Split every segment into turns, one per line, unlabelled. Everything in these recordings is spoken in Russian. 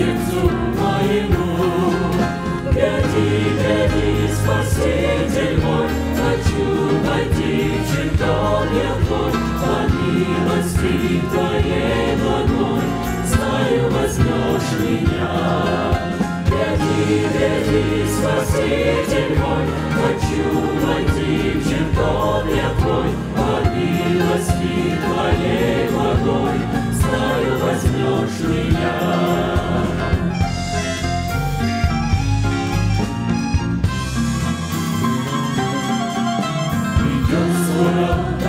Сердцу моему. Гряди, гряди, Спаситель мой, хочу войти в чертог твой, по Твоей благой, знаю, возьмешь меня. Гряди, гряди, Спаситель мой, хочу войти в чертог твой, по милости Твоей благой, знаю, возьмешь меня.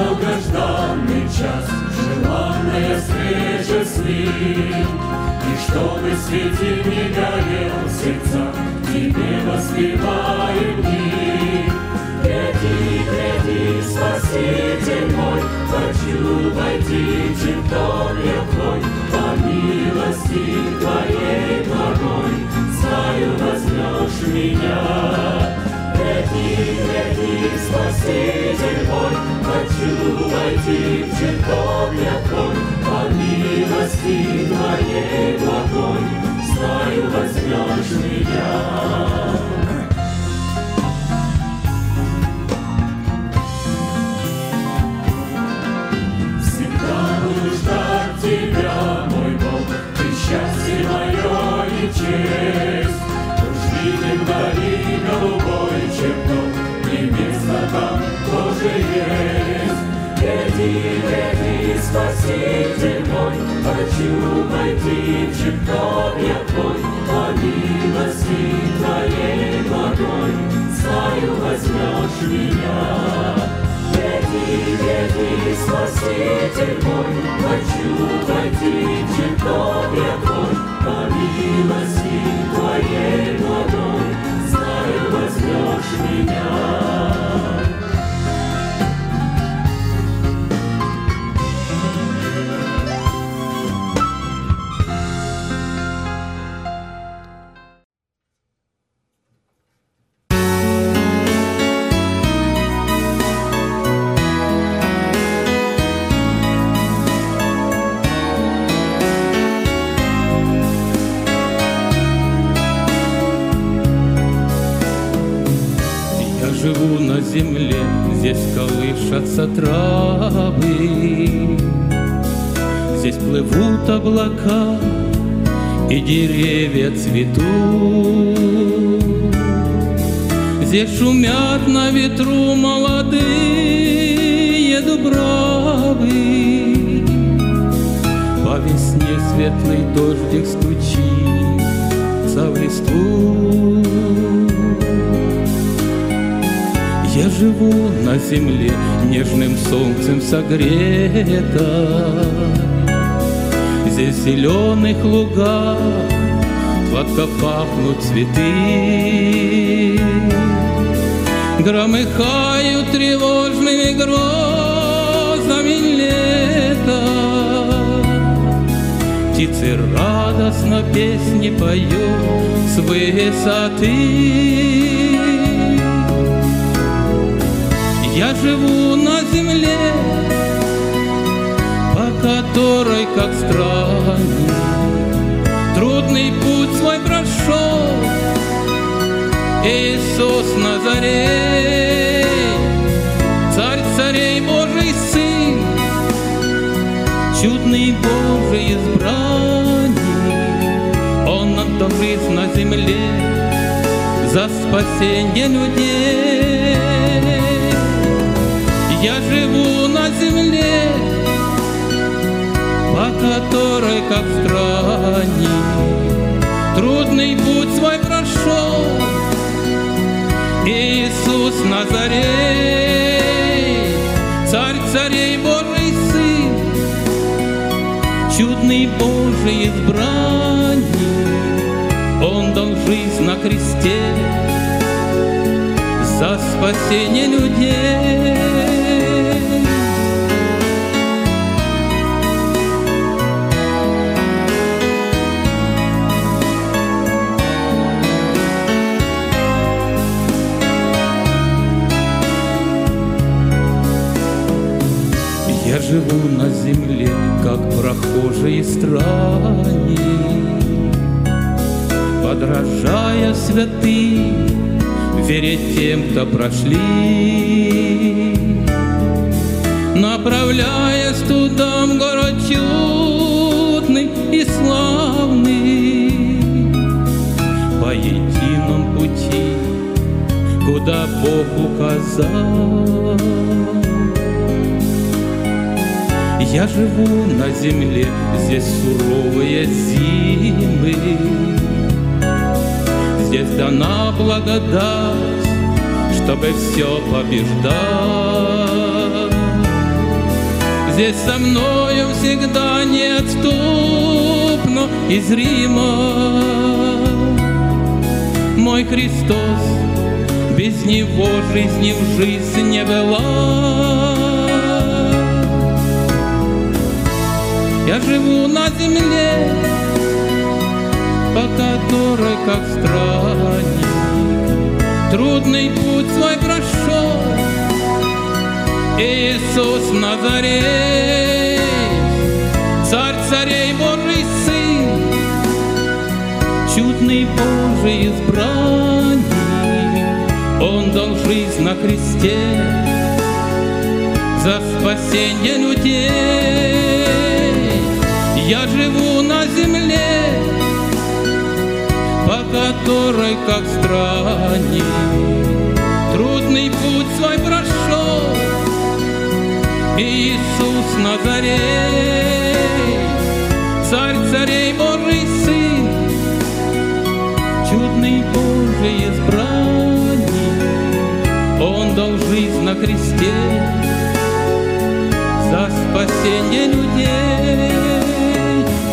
долгожданный час, желанная встреча с ним. И чтобы светил не горел сердца, тебе воспеваем Спаситель мой, Хочу войти в чертог я Твой, По милости Твоей благой, Знаю, возьмешь меня. Веди, веди, Спаситель мой, Хочу войти в чертоге Твой, милости Твоей благой, Знаю, возьмешь меня.
Согрета. Здесь в зеленых лугах сладко пахнут цветы. Громыхают тревожными грозами лета. Птицы радостно песни поют с высоты. Я живу на земле, которой, как странник, трудный путь свой прошел. Иисус Назарей, царь царей Божий Сын, чудный Божий избранник, Он отдал жизнь на земле за спасение людей. По которой, как странник, трудный путь свой прошел. Иисус Назарей, царь царей Божий Сын, чудный Божий избранник, Он дал жизнь на кресте за спасение людей. Живу на земле, как прохожий странник, Подражая святым, вере тем, кто прошли. Направляясь туда, в город чудный и славный, По едином пути, куда Бог указал. Я живу на земле, здесь суровые зимы, Здесь дана благодать, чтобы все побеждать. Здесь со мною всегда неотступно и зримо Мой Христос, без Него жизни в жизнь не была. Я живу на земле, по которой, как странник, трудный путь свой прошел. Иисус Назарей, царь царей Божий Сын, чудный Божий избранник, Он дал жизнь на кресте за спасение людей. Я живу на земле, по которой, как странник, трудный путь свой прошел. Иисус Назарей, царь царей Божий Сын, чудный Божий избранник, Он дал жизнь на кресте за спасение людей.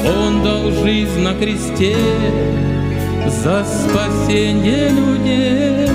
Он дал жизнь на кресте за спасение людей.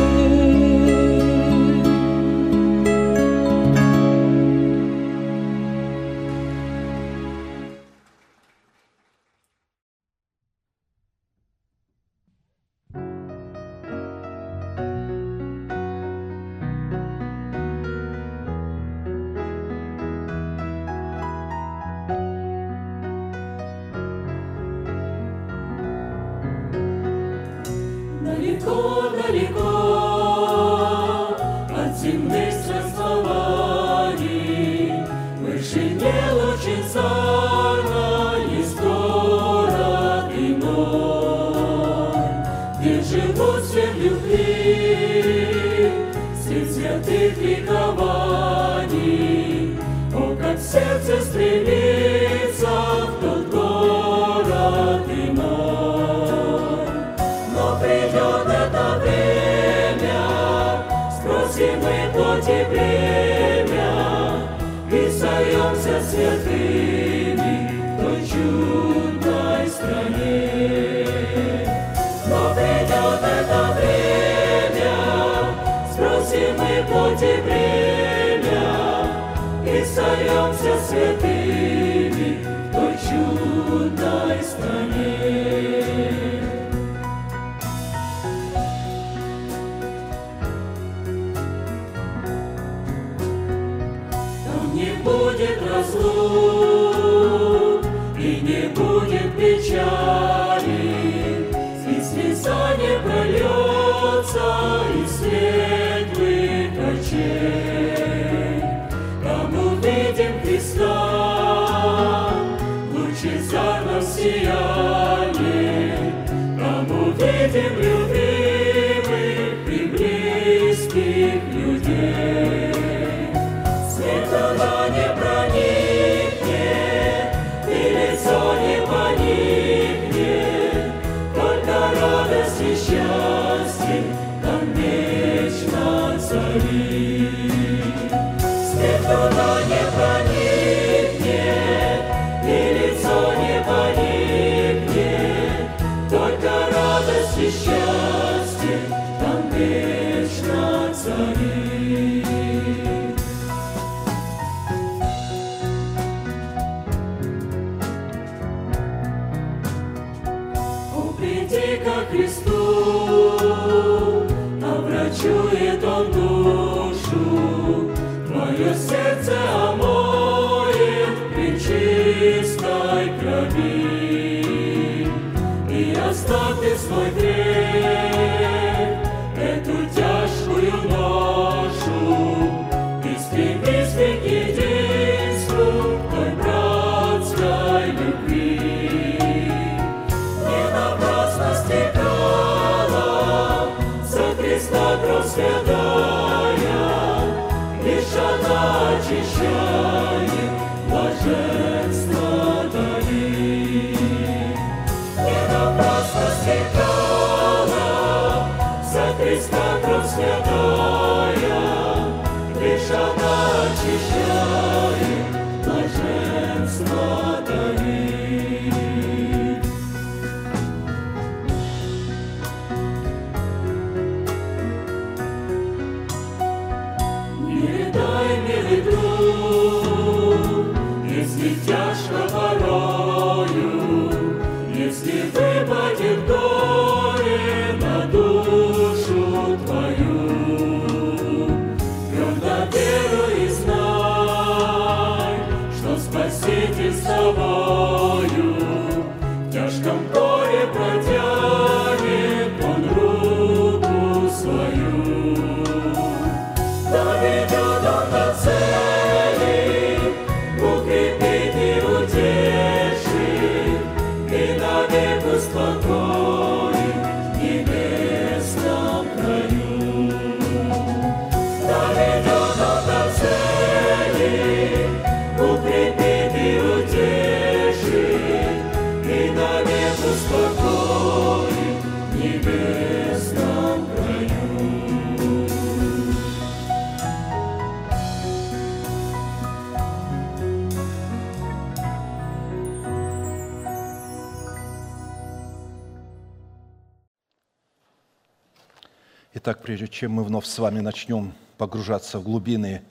Итак, прежде чем мы вновь с вами начнем погружаться в глубины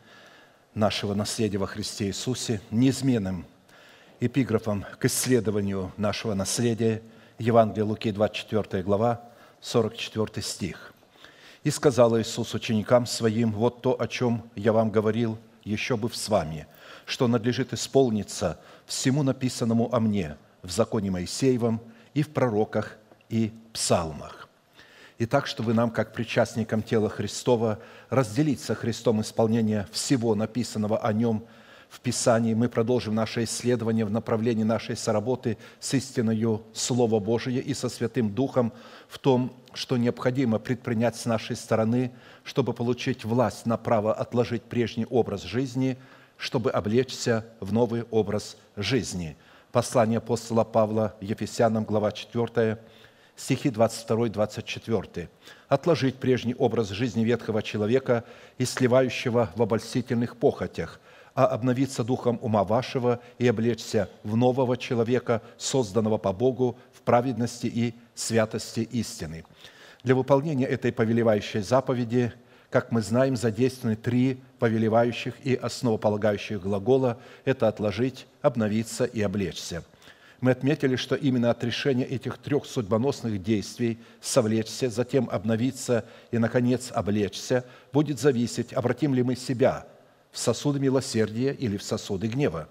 нашего наследия во Христе Иисусе, неизменным эпиграфом к исследованию нашего наследия Евангелие Луки, 24 глава, 44 стих. «И сказал Иисус ученикам Своим, вот то, о чем я вам говорил, еще бы с вами, что надлежит исполниться всему написанному о мне в законе Моисеевом и в пророках и псалмах». И так, чтобы нам, как причастникам тела Христова, разделить со Христом исполнение всего написанного о Нем в Писании, мы продолжим наше исследование в направлении нашей соработы с истиною Слова Божия и со Святым Духом в том, что необходимо предпринять с нашей стороны, чтобы получить власть на право отложить прежний образ жизни, чтобы облечься в новый образ жизни. Послание апостола Павла Ефесянам, глава 4, стихи 22-24. «Отложить прежний образ жизни ветхого человека и сливающего в обольстительных похотях, а обновиться духом ума вашего и облечься в нового человека, созданного по Богу в праведности и святости истины». Для выполнения этой повелевающей заповеди, как мы знаем, задействованы три повелевающих и основополагающих глагола – это «отложить», «обновиться» и «облечься». Мы отметили, что именно от решения этих трех судьбоносных действий – совлечься, затем обновиться и, наконец, облечься – будет зависеть, обратим ли мы себя в сосуды милосердия или в сосуды гнева.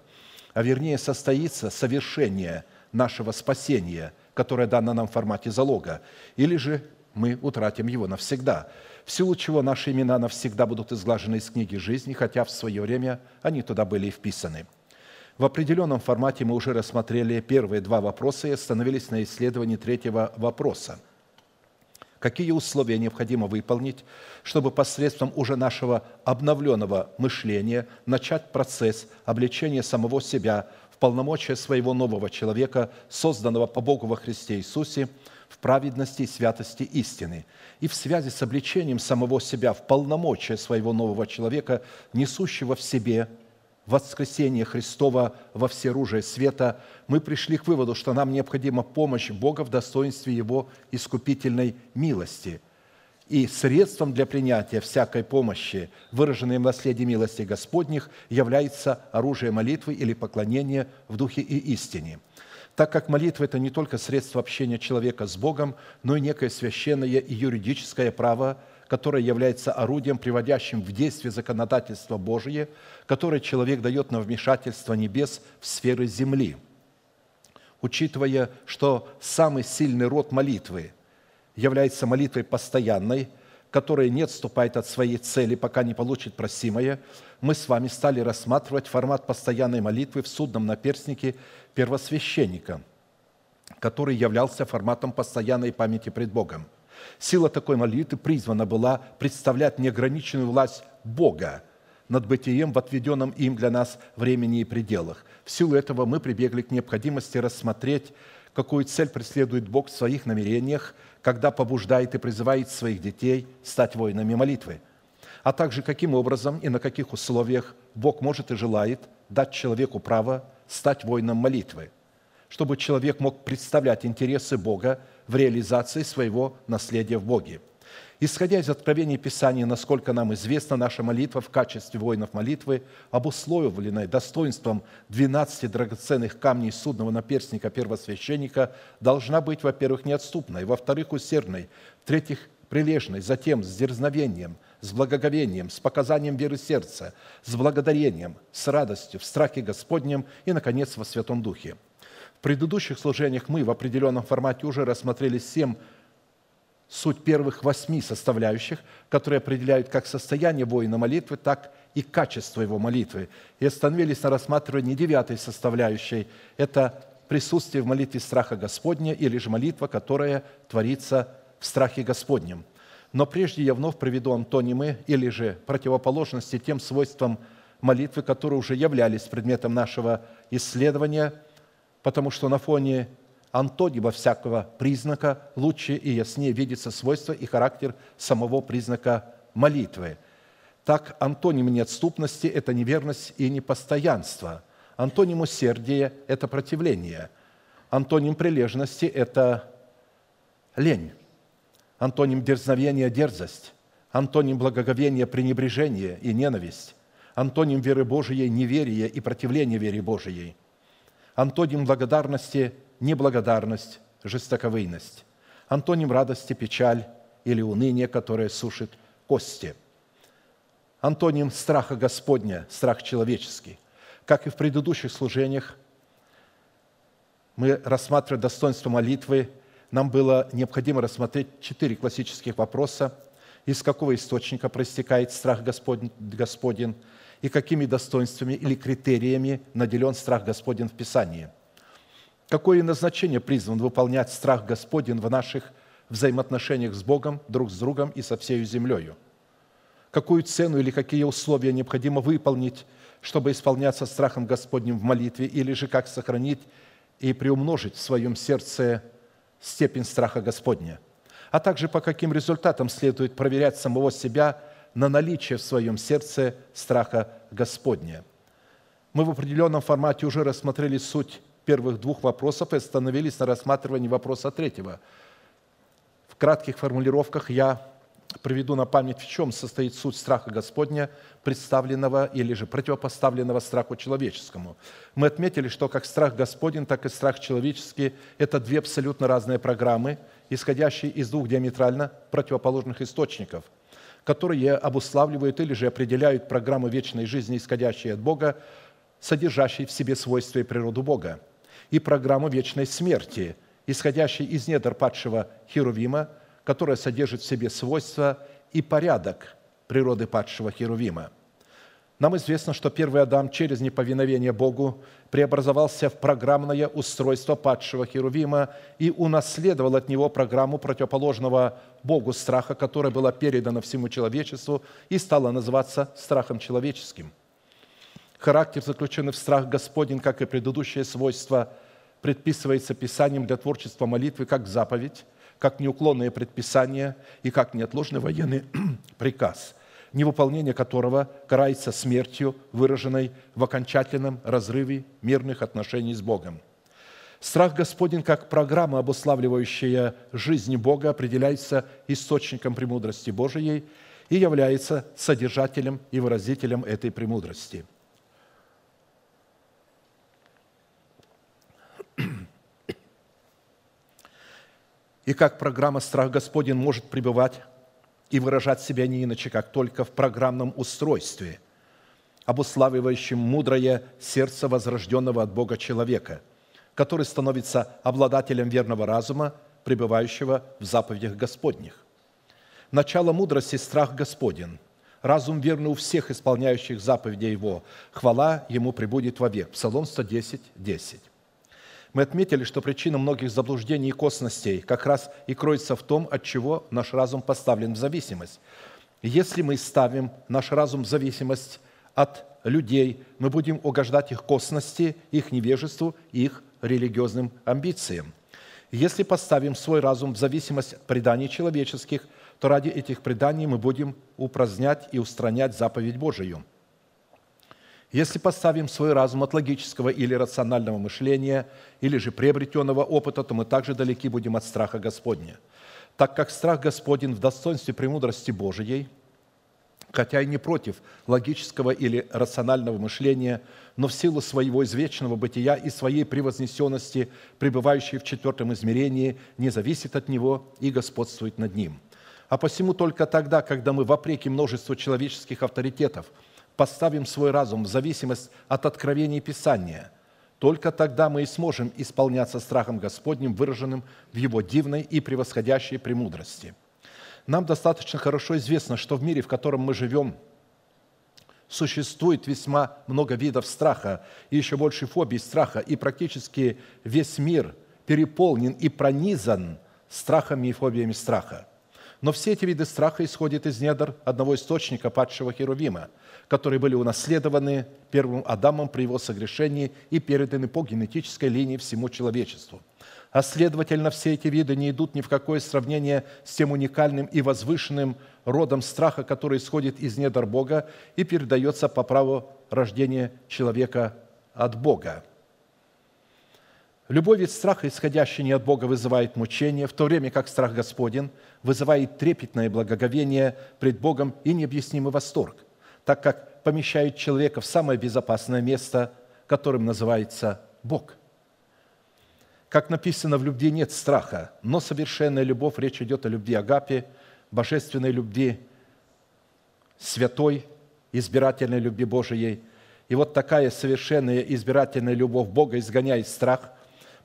А вернее, состоится совершение нашего спасения, которое дано нам в формате залога, или же мы утратим его навсегда, в силу чего наши имена навсегда будут изглажены из книги жизни, хотя в свое время они туда были и вписаны – в определенном формате мы уже рассмотрели первые два вопроса и остановились на исследовании третьего вопроса. Какие условия необходимо выполнить, чтобы посредством уже нашего обновленного мышления начать процесс обличения самого себя в полномочия своего нового человека, созданного по Богу во Христе Иисусе, в праведности и святости истины. И в связи с обличением самого себя в полномочия своего нового человека, несущего в себе – воскресения Христова во всеоружие света, мы пришли к выводу, что нам необходима помощь Бога в достоинстве Его искупительной милости. И средством для принятия всякой помощи, выраженной в наследии милости Господних, является оружие молитвы или поклонения в духе и истине. Так как молитва – это не только средство общения человека с Богом, но и некое священное и юридическое право – которое является орудием, приводящим в действие законодательство Божие, которое человек дает на вмешательство небес в сферы земли. Учитывая, что самый сильный род молитвы является молитвой постоянной, которая не отступает от своей цели, пока не получит просимое, мы с вами стали рассматривать формат постоянной молитвы в судном наперстнике первосвященника, который являлся форматом постоянной памяти пред Богом – Сила такой молитвы призвана была представлять неограниченную власть Бога над бытием в отведенном им для нас времени и пределах. В силу этого мы прибегли к необходимости рассмотреть, какую цель преследует Бог в своих намерениях, когда побуждает и призывает своих детей стать воинами молитвы, а также каким образом и на каких условиях Бог может и желает дать человеку право стать воином молитвы, чтобы человек мог представлять интересы Бога в реализации своего наследия в Боге. Исходя из откровений Писания, насколько нам известно, наша молитва в качестве воинов молитвы, обусловленная достоинством 12 драгоценных камней судного наперстника первосвященника, должна быть, во-первых, неотступной, во-вторых, усердной, в-третьих, прилежной, затем с дерзновением, с благоговением, с показанием веры сердца, с благодарением, с радостью, в страхе Господнем и, наконец, во Святом Духе – предыдущих служениях мы в определенном формате уже рассмотрели семь суть первых восьми составляющих, которые определяют как состояние воина молитвы, так и качество его молитвы. И остановились на рассматривании девятой составляющей. Это присутствие в молитве страха Господня или же молитва, которая творится в страхе Господнем. Но прежде я вновь приведу антонимы или же противоположности тем свойствам молитвы, которые уже являлись предметом нашего исследования – потому что на фоне антонима всякого признака лучше и яснее видится свойство и характер самого признака молитвы. Так, антоним неотступности – это неверность и непостоянство. Антоним усердия – это противление. Антоним прилежности – это лень. Антоним дерзновения – дерзость. Антоним благоговения – пренебрежение и ненависть. Антоним веры Божией – неверие и противление вере Божией – Антоним благодарности – неблагодарность, жестоковыйность. Антоним радости – печаль или уныние, которое сушит кости. Антоним страха Господня – страх человеческий. Как и в предыдущих служениях, мы рассматривая достоинство молитвы, нам было необходимо рассмотреть четыре классических вопроса, из какого источника проистекает страх Господень, Господень и какими достоинствами или критериями наделен страх Господень в Писании. Какое назначение призван выполнять страх Господень в наших взаимоотношениях с Богом, друг с другом и со всей землею? Какую цену или какие условия необходимо выполнить, чтобы исполняться страхом Господним в молитве, или же как сохранить и приумножить в своем сердце степень страха Господня, а также по каким результатам следует проверять самого себя – на наличие в своем сердце страха Господня. Мы в определенном формате уже рассмотрели суть первых двух вопросов и остановились на рассматривании вопроса третьего. В кратких формулировках я приведу на память, в чем состоит суть страха Господня, представленного или же противопоставленного страху человеческому. Мы отметили, что как страх Господень, так и страх человеческий – это две абсолютно разные программы, исходящие из двух диаметрально противоположных источников, которые обуславливают или же определяют программу вечной жизни, исходящей от Бога, содержащей в себе свойства и природу Бога, и программу вечной смерти, исходящей из недр падшего Херувима, которая содержит в себе свойства и порядок природы падшего Херувима. Нам известно, что первый Адам через неповиновение Богу преобразовался в программное устройство падшего Херувима и унаследовал от него программу противоположного Богу страха, которая была передана всему человечеству и стала называться страхом человеческим. Характер, заключенный в страх Господень, как и предыдущее свойство, предписывается Писанием для творчества молитвы как заповедь, как неуклонное предписание и как неотложный военный приказ, невыполнение которого карается смертью, выраженной в окончательном разрыве мирных отношений с Богом. Страх Господень, как программа, обуславливающая жизнь Бога, определяется источником премудрости Божией и является содержателем и выразителем этой премудрости – и как программа «Страх Господень» может пребывать и выражать себя не иначе, как только в программном устройстве, обуславливающем мудрое сердце возрожденного от Бога человека, который становится обладателем верного разума, пребывающего в заповедях Господних. Начало мудрости – страх Господень. Разум верный у всех исполняющих заповеди Его. Хвала Ему прибудет вовек. Псалом 110, 10. Мы отметили, что причина многих заблуждений и косностей как раз и кроется в том, от чего наш разум поставлен в зависимость. Если мы ставим наш разум в зависимость от людей, мы будем угождать их косности, их невежеству их религиозным амбициям. Если поставим свой разум в зависимость от преданий человеческих, то ради этих преданий мы будем упразднять и устранять заповедь Божию – если поставим свой разум от логического или рационального мышления, или же приобретенного опыта, то мы также далеки будем от страха Господня. Так как страх Господень в достоинстве премудрости Божией, хотя и не против логического или рационального мышления, но в силу своего извечного бытия и своей превознесенности, пребывающей в четвертом измерении, не зависит от него и господствует над ним. А посему только тогда, когда мы, вопреки множеству человеческих авторитетов – поставим свой разум в зависимость от откровений Писания, только тогда мы и сможем исполняться страхом Господним, выраженным в Его дивной и превосходящей премудрости. Нам достаточно хорошо известно, что в мире, в котором мы живем, существует весьма много видов страха и еще больше фобий страха, и практически весь мир переполнен и пронизан страхами и фобиями страха. Но все эти виды страха исходят из недр одного источника падшего Херувима – которые были унаследованы первым Адамом при его согрешении и переданы по генетической линии всему человечеству. А следовательно, все эти виды не идут ни в какое сравнение с тем уникальным и возвышенным родом страха, который исходит из недр Бога и передается по праву рождения человека от Бога. Любой вид страха, исходящий не от Бога, вызывает мучение, в то время как страх Господен вызывает трепетное благоговение пред Богом и необъяснимый восторг – так как помещает человека в самое безопасное место, которым называется Бог. Как написано, в любви нет страха, но совершенная любовь, речь идет о любви Агапе, божественной любви, святой, избирательной любви Божией. И вот такая совершенная избирательная любовь Бога изгоняет страх,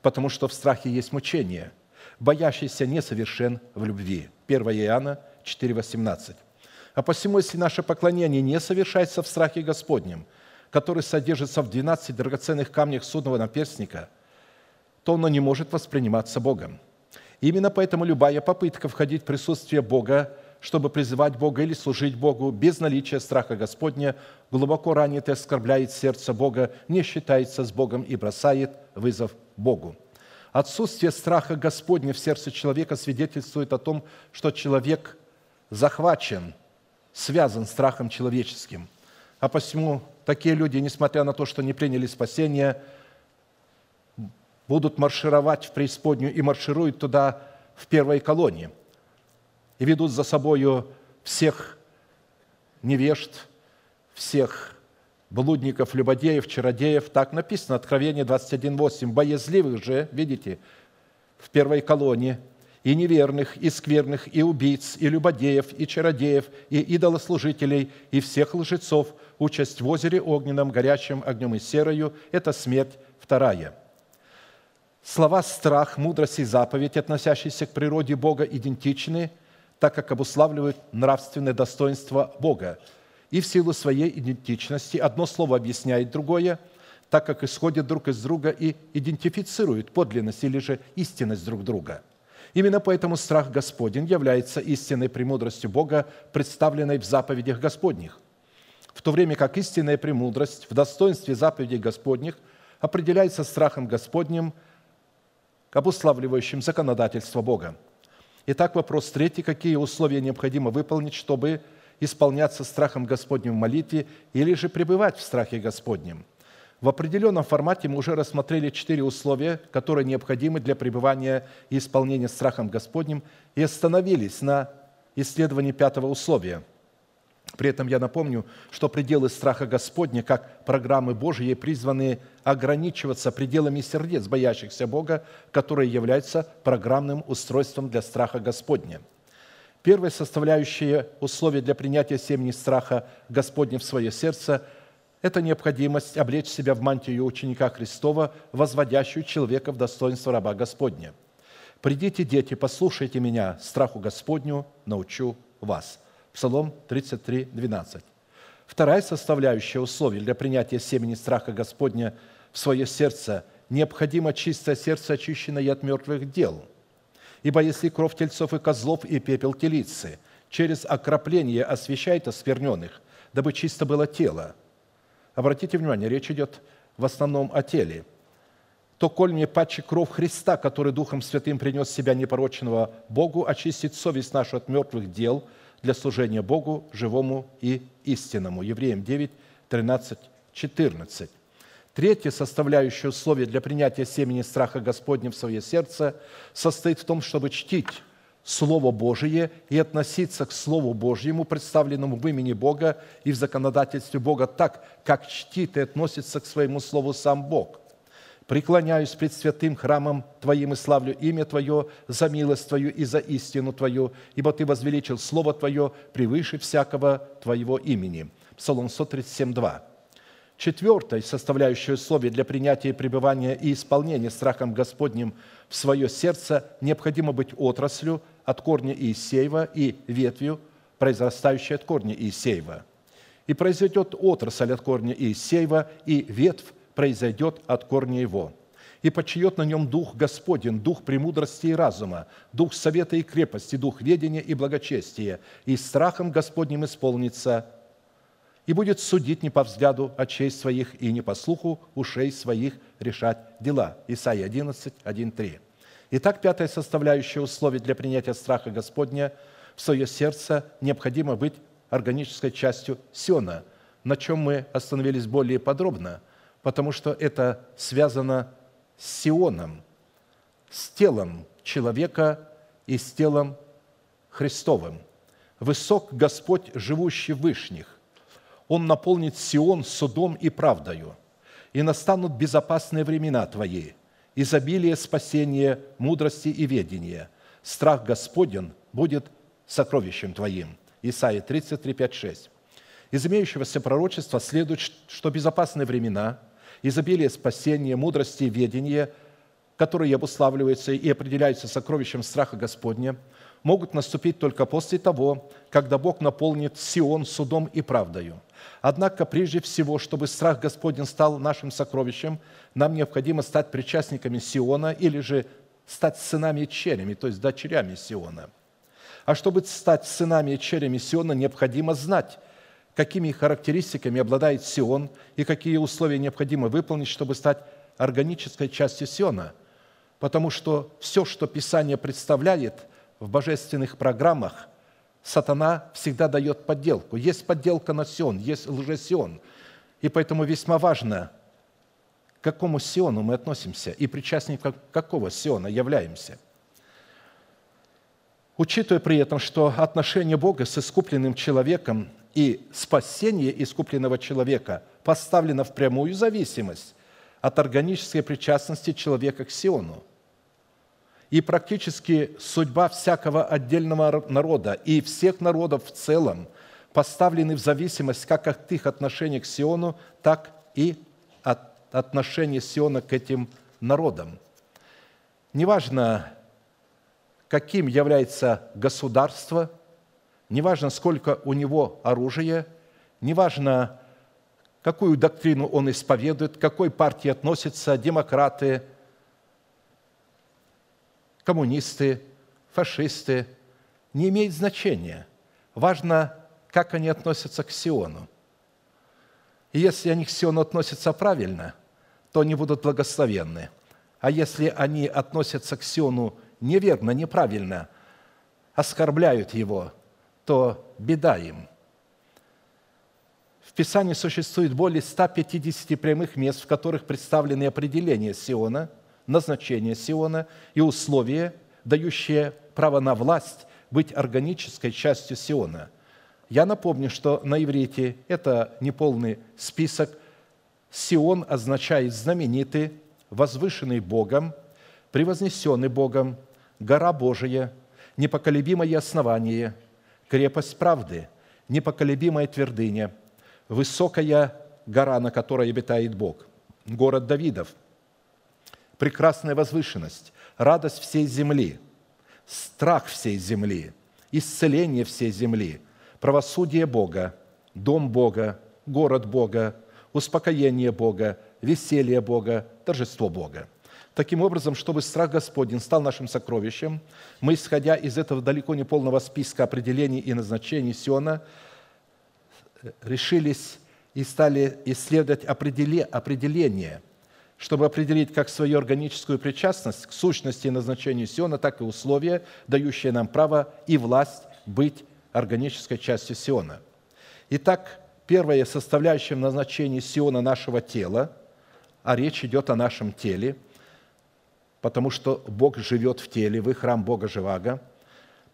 потому что в страхе есть мучение. Боящийся несовершен в любви. 1 Иоанна 4, 18. А посему, если наше поклонение не совершается в страхе Господнем, который содержится в 12 драгоценных камнях судного наперстника, то оно не может восприниматься Богом. Именно поэтому любая попытка входить в присутствие Бога, чтобы призывать Бога или служить Богу без наличия страха Господня, глубоко ранит и оскорбляет сердце Бога, не считается с Богом и бросает вызов Богу. Отсутствие страха Господня в сердце человека свидетельствует о том, что человек захвачен – связан страхом человеческим. А посему такие люди, несмотря на то, что не приняли спасение, будут маршировать в преисподнюю и маршируют туда в первой колонии и ведут за собою всех невежд, всех блудников, любодеев, чародеев. Так написано, Откровение 21.8. «Боязливых же, видите, в первой колонии, и неверных, и скверных, и убийц, и любодеев, и чародеев, и идолослужителей, и всех лжецов, участь в озере огненном, горячим огнем и серою – это смерть вторая». Слова «страх», «мудрость» и «заповедь», относящиеся к природе Бога, идентичны, так как обуславливают нравственное достоинство Бога. И в силу своей идентичности одно слово объясняет другое, так как исходят друг из друга и идентифицируют подлинность или же истинность друг друга. Именно поэтому страх Господень является истинной премудростью Бога, представленной в заповедях Господних, в то время как истинная премудрость в достоинстве заповедей Господних определяется страхом Господним – обуславливающим законодательство Бога. Итак, вопрос третий. Какие условия необходимо выполнить, чтобы исполняться страхом Господним в молитве или же пребывать в страхе Господнем? В определенном формате мы уже рассмотрели четыре условия, которые необходимы для пребывания и исполнения страхом Господним, и остановились на исследовании пятого условия – при этом я напомню, что пределы страха Господня, как программы Божьи, призваны ограничиваться пределами сердец боящихся Бога, которые являются программным устройством для страха Господня. Первое составляющее условие для принятия семени страха Господня в свое сердце – это необходимость облечь себя в мантию ученика Христова, возводящую человека в достоинство раба Господня. «Придите, дети, послушайте меня, страху Господню научу вас». Псалом 33, 12. Вторая составляющая условий для принятия семени страха Господня в свое сердце – необходимо чистое сердце, очищенное от мертвых дел. Ибо если кровь тельцов и козлов и пепел телицы через окропление освещает оскверненных, дабы чисто было тело. Обратите внимание, речь идет в основном о теле. То, коль мне паче кровь Христа, который Духом Святым принес себя непорочного Богу, очистит совесть нашу от мертвых дел – для служения Богу, живому и истинному. Евреям 9, 13, 14. Третье составляющее условие для принятия семени страха Господня в свое сердце состоит в том, чтобы чтить Слово Божие и относиться к Слову Божьему, представленному в имени Бога и в законодательстве Бога так, как чтит и относится к своему Слову сам Бог – преклоняюсь пред святым храмом Твоим и славлю имя Твое за милость Твою и за истину Твою, ибо Ты возвеличил Слово Твое превыше всякого Твоего имени». Псалом 137, 2. Четвертое составляющее условие для принятия пребывания и исполнения страхом Господним в свое сердце необходимо быть отраслью от корня Иисеева и ветвью, произрастающей от корня Иисеева. И произойдет отрасль от корня Иисеева и ветвь произойдет от корня его. И почиет на нем Дух Господень, Дух премудрости и разума, Дух совета и крепости, Дух ведения и благочестия, и страхом Господним исполнится, и будет судить не по взгляду очей своих и не по слуху ушей своих решать дела». Исайя 11, 1, 3. Итак, пятая составляющая условий для принятия страха Господня в свое сердце необходимо быть органической частью Сиона, на чем мы остановились более подробно – потому что это связано с Сионом, с телом человека и с телом Христовым. Высок Господь, живущий в вышних. Он наполнит Сион судом и правдою, и настанут безопасные времена Твои, изобилие спасения, мудрости и ведения. Страх Господен будет сокровищем Твоим. Исайя 33, 5, 6. Из имеющегося пророчества следует, что безопасные времена – изобилие спасения, мудрости и ведения, которые обуславливаются и определяются сокровищем страха Господня, могут наступить только после того, когда Бог наполнит Сион судом и правдою. Однако, прежде всего, чтобы страх Господень стал нашим сокровищем, нам необходимо стать причастниками Сиона или же стать сынами и черями, то есть дочерями Сиона. А чтобы стать сынами и черями Сиона, необходимо знать, какими характеристиками обладает Сион и какие условия необходимо выполнить, чтобы стать органической частью Сиона. Потому что все, что Писание представляет в божественных программах, сатана всегда дает подделку. Есть подделка на Сион, есть лжесион. И поэтому весьма важно, к какому Сиону мы относимся и причастником какого Сиона являемся. Учитывая при этом, что отношение Бога с искупленным человеком и спасение искупленного человека поставлено в прямую зависимость от органической причастности человека к Сиону. И практически судьба всякого отдельного народа и всех народов в целом поставлены в зависимость как от их отношения к Сиону, так и от отношения Сиона к этим народам. Неважно, каким является государство, неважно, сколько у него оружия, неважно, какую доктрину он исповедует, к какой партии относятся демократы, коммунисты, фашисты, не имеет значения. Важно, как они относятся к Сиону. И если они к Сиону относятся правильно, то они будут благословенны. А если они относятся к Сиону неверно, неправильно, оскорбляют его, то беда им – Писании существует более 150 прямых мест, в которых представлены определения Сиона, назначение Сиона и условия, дающие право на власть быть органической частью Сиона. Я напомню, что на иврите это неполный список. Сион означает знаменитый, возвышенный Богом, превознесенный Богом, гора Божия, непоколебимое основание, крепость правды, непоколебимая твердыня – высокая гора, на которой обитает Бог, город Давидов, прекрасная возвышенность, радость всей земли, страх всей земли, исцеление всей земли, правосудие Бога, дом Бога, город Бога, успокоение Бога, веселье Бога, торжество Бога. Таким образом, чтобы страх Господень стал нашим сокровищем, мы, исходя из этого далеко не полного списка определений и назначений Сиона, решились и стали исследовать определение, чтобы определить как свою органическую причастность к сущности и назначению Сиона, так и условия, дающие нам право и власть быть органической частью Сиона. Итак, первая составляющая в назначении Сиона нашего тела, а речь идет о нашем теле, потому что Бог живет в теле, вы храм Бога Живаго –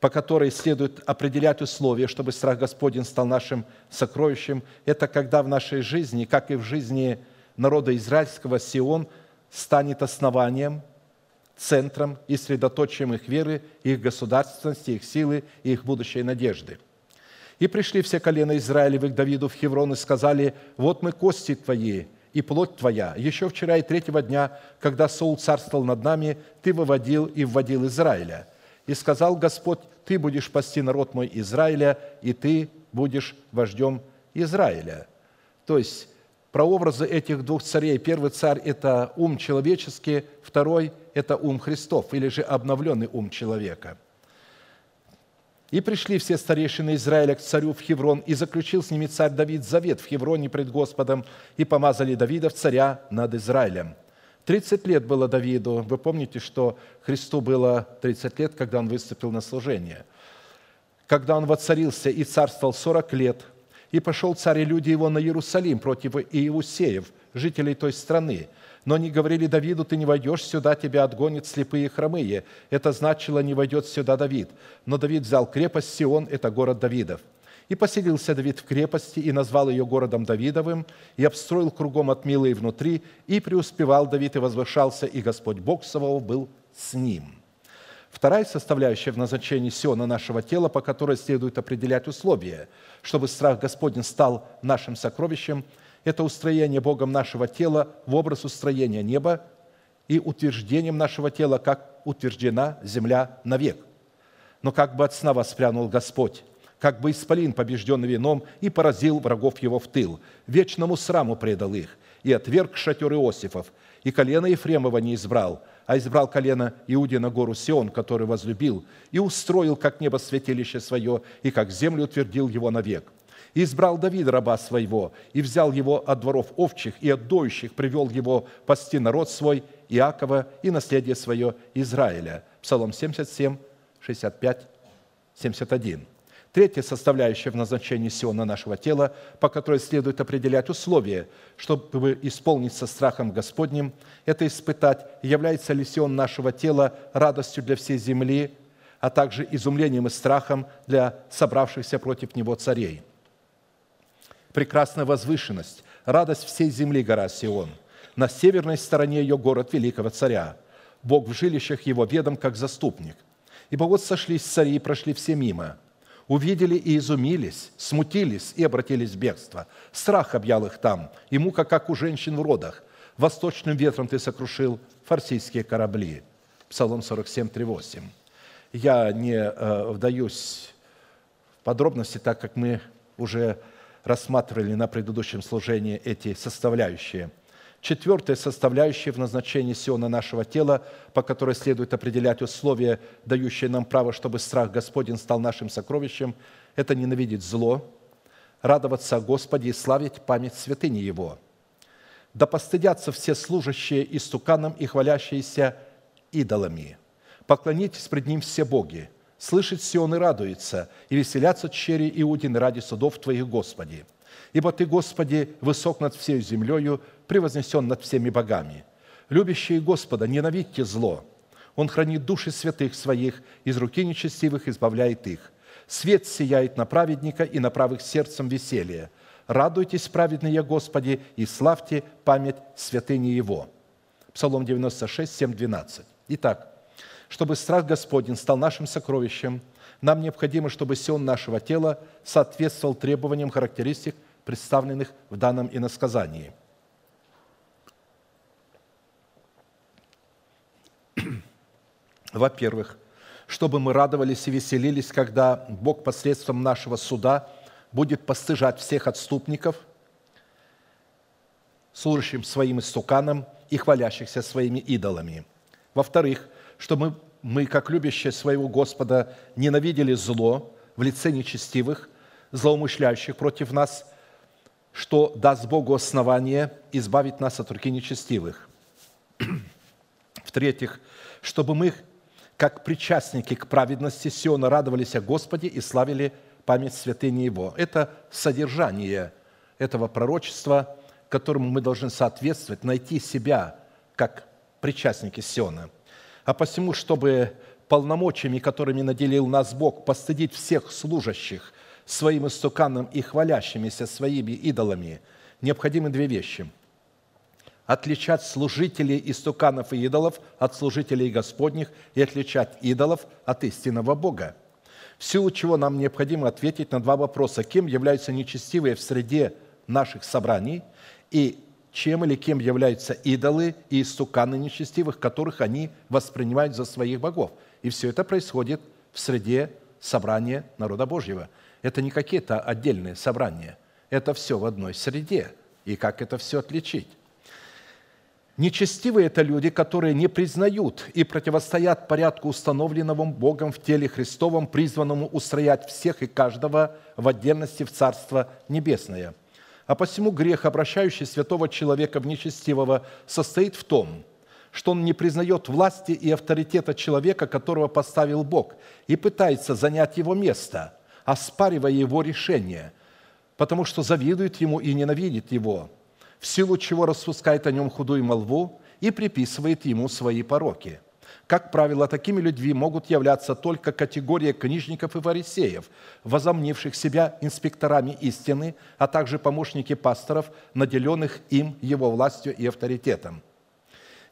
по которой следует определять условия, чтобы страх Господень стал нашим сокровищем, это когда в нашей жизни, как и в жизни народа израильского, Сион станет основанием, центром и средоточием их веры, их государственности, их силы и их будущей надежды. И пришли все колена Израилевых к Давиду в Хеврон и сказали, «Вот мы кости твои, и плоть твоя. Еще вчера и третьего дня, когда Саул царствовал над нами, ты выводил и вводил Израиля. И сказал Господь, ты будешь пасти народ мой Израиля, и ты будешь вождем Израиля». То есть прообразы этих двух царей. Первый царь – это ум человеческий, второй – это ум Христов, или же обновленный ум человека. «И пришли все старейшины Израиля к царю в Хеврон, и заключил с ними царь Давид завет в Хевроне пред Господом, и помазали Давида в царя над Израилем». 30 лет было Давиду. Вы помните, что Христу было 30 лет, когда он выступил на служение. Когда он воцарился и царствовал 40 лет, и пошел царь и люди его на Иерусалим против Иеусеев, жителей той страны. Но они говорили Давиду, ты не войдешь сюда, тебя отгонят слепые и хромые. Это значило, не войдет сюда Давид. Но Давид взял крепость Сион, это город Давидов – и поселился Давид в крепости, и назвал ее городом Давидовым, и обстроил кругом от милы и внутри, и преуспевал Давид, и возвышался, и Господь Бог Саваоф был с ним». Вторая составляющая в назначении Сиона нашего тела, по которой следует определять условия, чтобы страх Господень стал нашим сокровищем, это устроение Богом нашего тела в образ устроения неба и утверждением нашего тела, как утверждена земля навек. Но как бы от сна воспрянул Господь, как бы исполин, побежденный вином, и поразил врагов его в тыл. Вечному сраму предал их, и отверг шатер Иосифов, и колено Ефремова не избрал, а избрал колено Иуде на гору Сион, который возлюбил, и устроил, как небо святилище свое, и как землю утвердил его навек. И избрал Давид раба своего, и взял его от дворов овчих и от доющих, привел его пасти народ свой, Иакова, и наследие свое Израиля. Псалом 77, 65, 71. Третья составляющая в назначении Сиона нашего тела, по которой следует определять условия, чтобы исполнить со страхом Господним, это испытать, является ли Сион нашего тела радостью для всей земли, а также изумлением и страхом для собравшихся против него царей. Прекрасная возвышенность, радость всей земли гора Сион. На северной стороне ее город великого царя. Бог в жилищах его ведом, как заступник. Ибо вот сошлись цари и прошли все мимо – увидели и изумились, смутились и обратились в бегство. Страх объял их там, и мука, как у женщин в родах. Восточным ветром ты сокрушил фарсийские корабли. Псалом 47, 3, 8. Я не э, вдаюсь в подробности, так как мы уже рассматривали на предыдущем служении эти составляющие – Четвертая составляющая в назначении Сиона нашего тела, по которой следует определять условия, дающие нам право, чтобы страх Господень стал нашим сокровищем, это ненавидеть зло, радоваться о Господе и славить память святыни Его. Да постыдятся все служащие истуканам и хвалящиеся идолами. Поклонитесь пред Ним все боги. Слышит Сион и радуется, и веселятся чери Иудины ради судов Твоих, Господи. Ибо Ты, Господи, высок над всей землею, превознесен над всеми богами. Любящие Господа, ненавидьте зло. Он хранит души святых своих, из руки нечестивых избавляет их. Свет сияет на праведника и на правых сердцем веселье. Радуйтесь, праведные Господи, и славьте память святыни Его». Псалом 96, 7, 12. Итак, чтобы страх Господень стал нашим сокровищем, нам необходимо, чтобы сион нашего тела соответствовал требованиям характеристик, представленных в данном иносказании – Во-первых, чтобы мы радовались и веселились, когда Бог посредством нашего суда будет постыжать всех отступников, служащим своим истуканам и хвалящихся своими идолами. Во-вторых, чтобы мы, как любящие своего Господа, ненавидели зло в лице нечестивых, злоумышляющих против нас, что даст Богу основание избавить нас от руки нечестивых. В-третьих, чтобы мы как причастники к праведности Сиона радовались о Господе и славили память святыни Его. Это содержание этого пророчества, которому мы должны соответствовать, найти себя как причастники Сиона. А посему, чтобы полномочиями, которыми наделил нас Бог, постыдить всех служащих своим истуканом и хвалящимися своими идолами, необходимы две вещи – отличать служителей истуканов и идолов от служителей Господних и отличать идолов от истинного Бога. В силу чего нам необходимо ответить на два вопроса. Кем являются нечестивые в среде наших собраний и чем или кем являются идолы и истуканы нечестивых, которых они воспринимают за своих богов. И все это происходит в среде собрания народа Божьего. Это не какие-то отдельные собрания. Это все в одной среде. И как это все отличить? Нечестивые – это люди, которые не признают и противостоят порядку, установленному Богом в теле Христовом, призванному устроять всех и каждого в отдельности в Царство Небесное. А посему грех, обращающий святого человека в нечестивого, состоит в том, что он не признает власти и авторитета человека, которого поставил Бог, и пытается занять его место, оспаривая его решение, потому что завидует ему и ненавидит его – в силу чего распускает о нем худую молву и приписывает ему свои пороки. Как правило, такими людьми могут являться только категория книжников и фарисеев, возомнивших себя инспекторами истины, а также помощники пасторов, наделенных им его властью и авторитетом.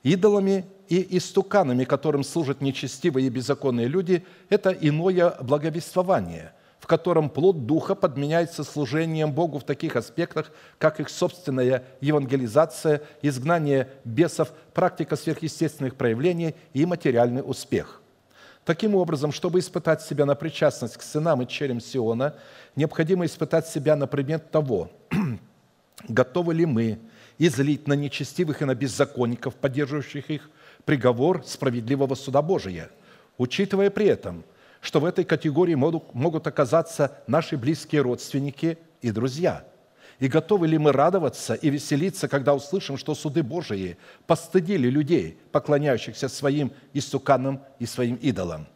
Идолами и истуканами, которым служат нечестивые и беззаконные люди, это иное благовествование – в котором плод Духа подменяется служением Богу в таких аспектах, как их собственная евангелизация, изгнание бесов, практика сверхъестественных проявлений и материальный успех. Таким образом, чтобы испытать себя на причастность к сынам и черям Сиона, необходимо испытать себя на предмет того, готовы ли мы излить на нечестивых и на беззаконников, поддерживающих их, приговор справедливого суда Божия, учитывая при этом – что в этой категории могут оказаться наши близкие родственники и друзья. И готовы ли мы радоваться и веселиться, когда услышим, что суды Божии постыдили людей, поклоняющихся своим истуканам и своим идолам?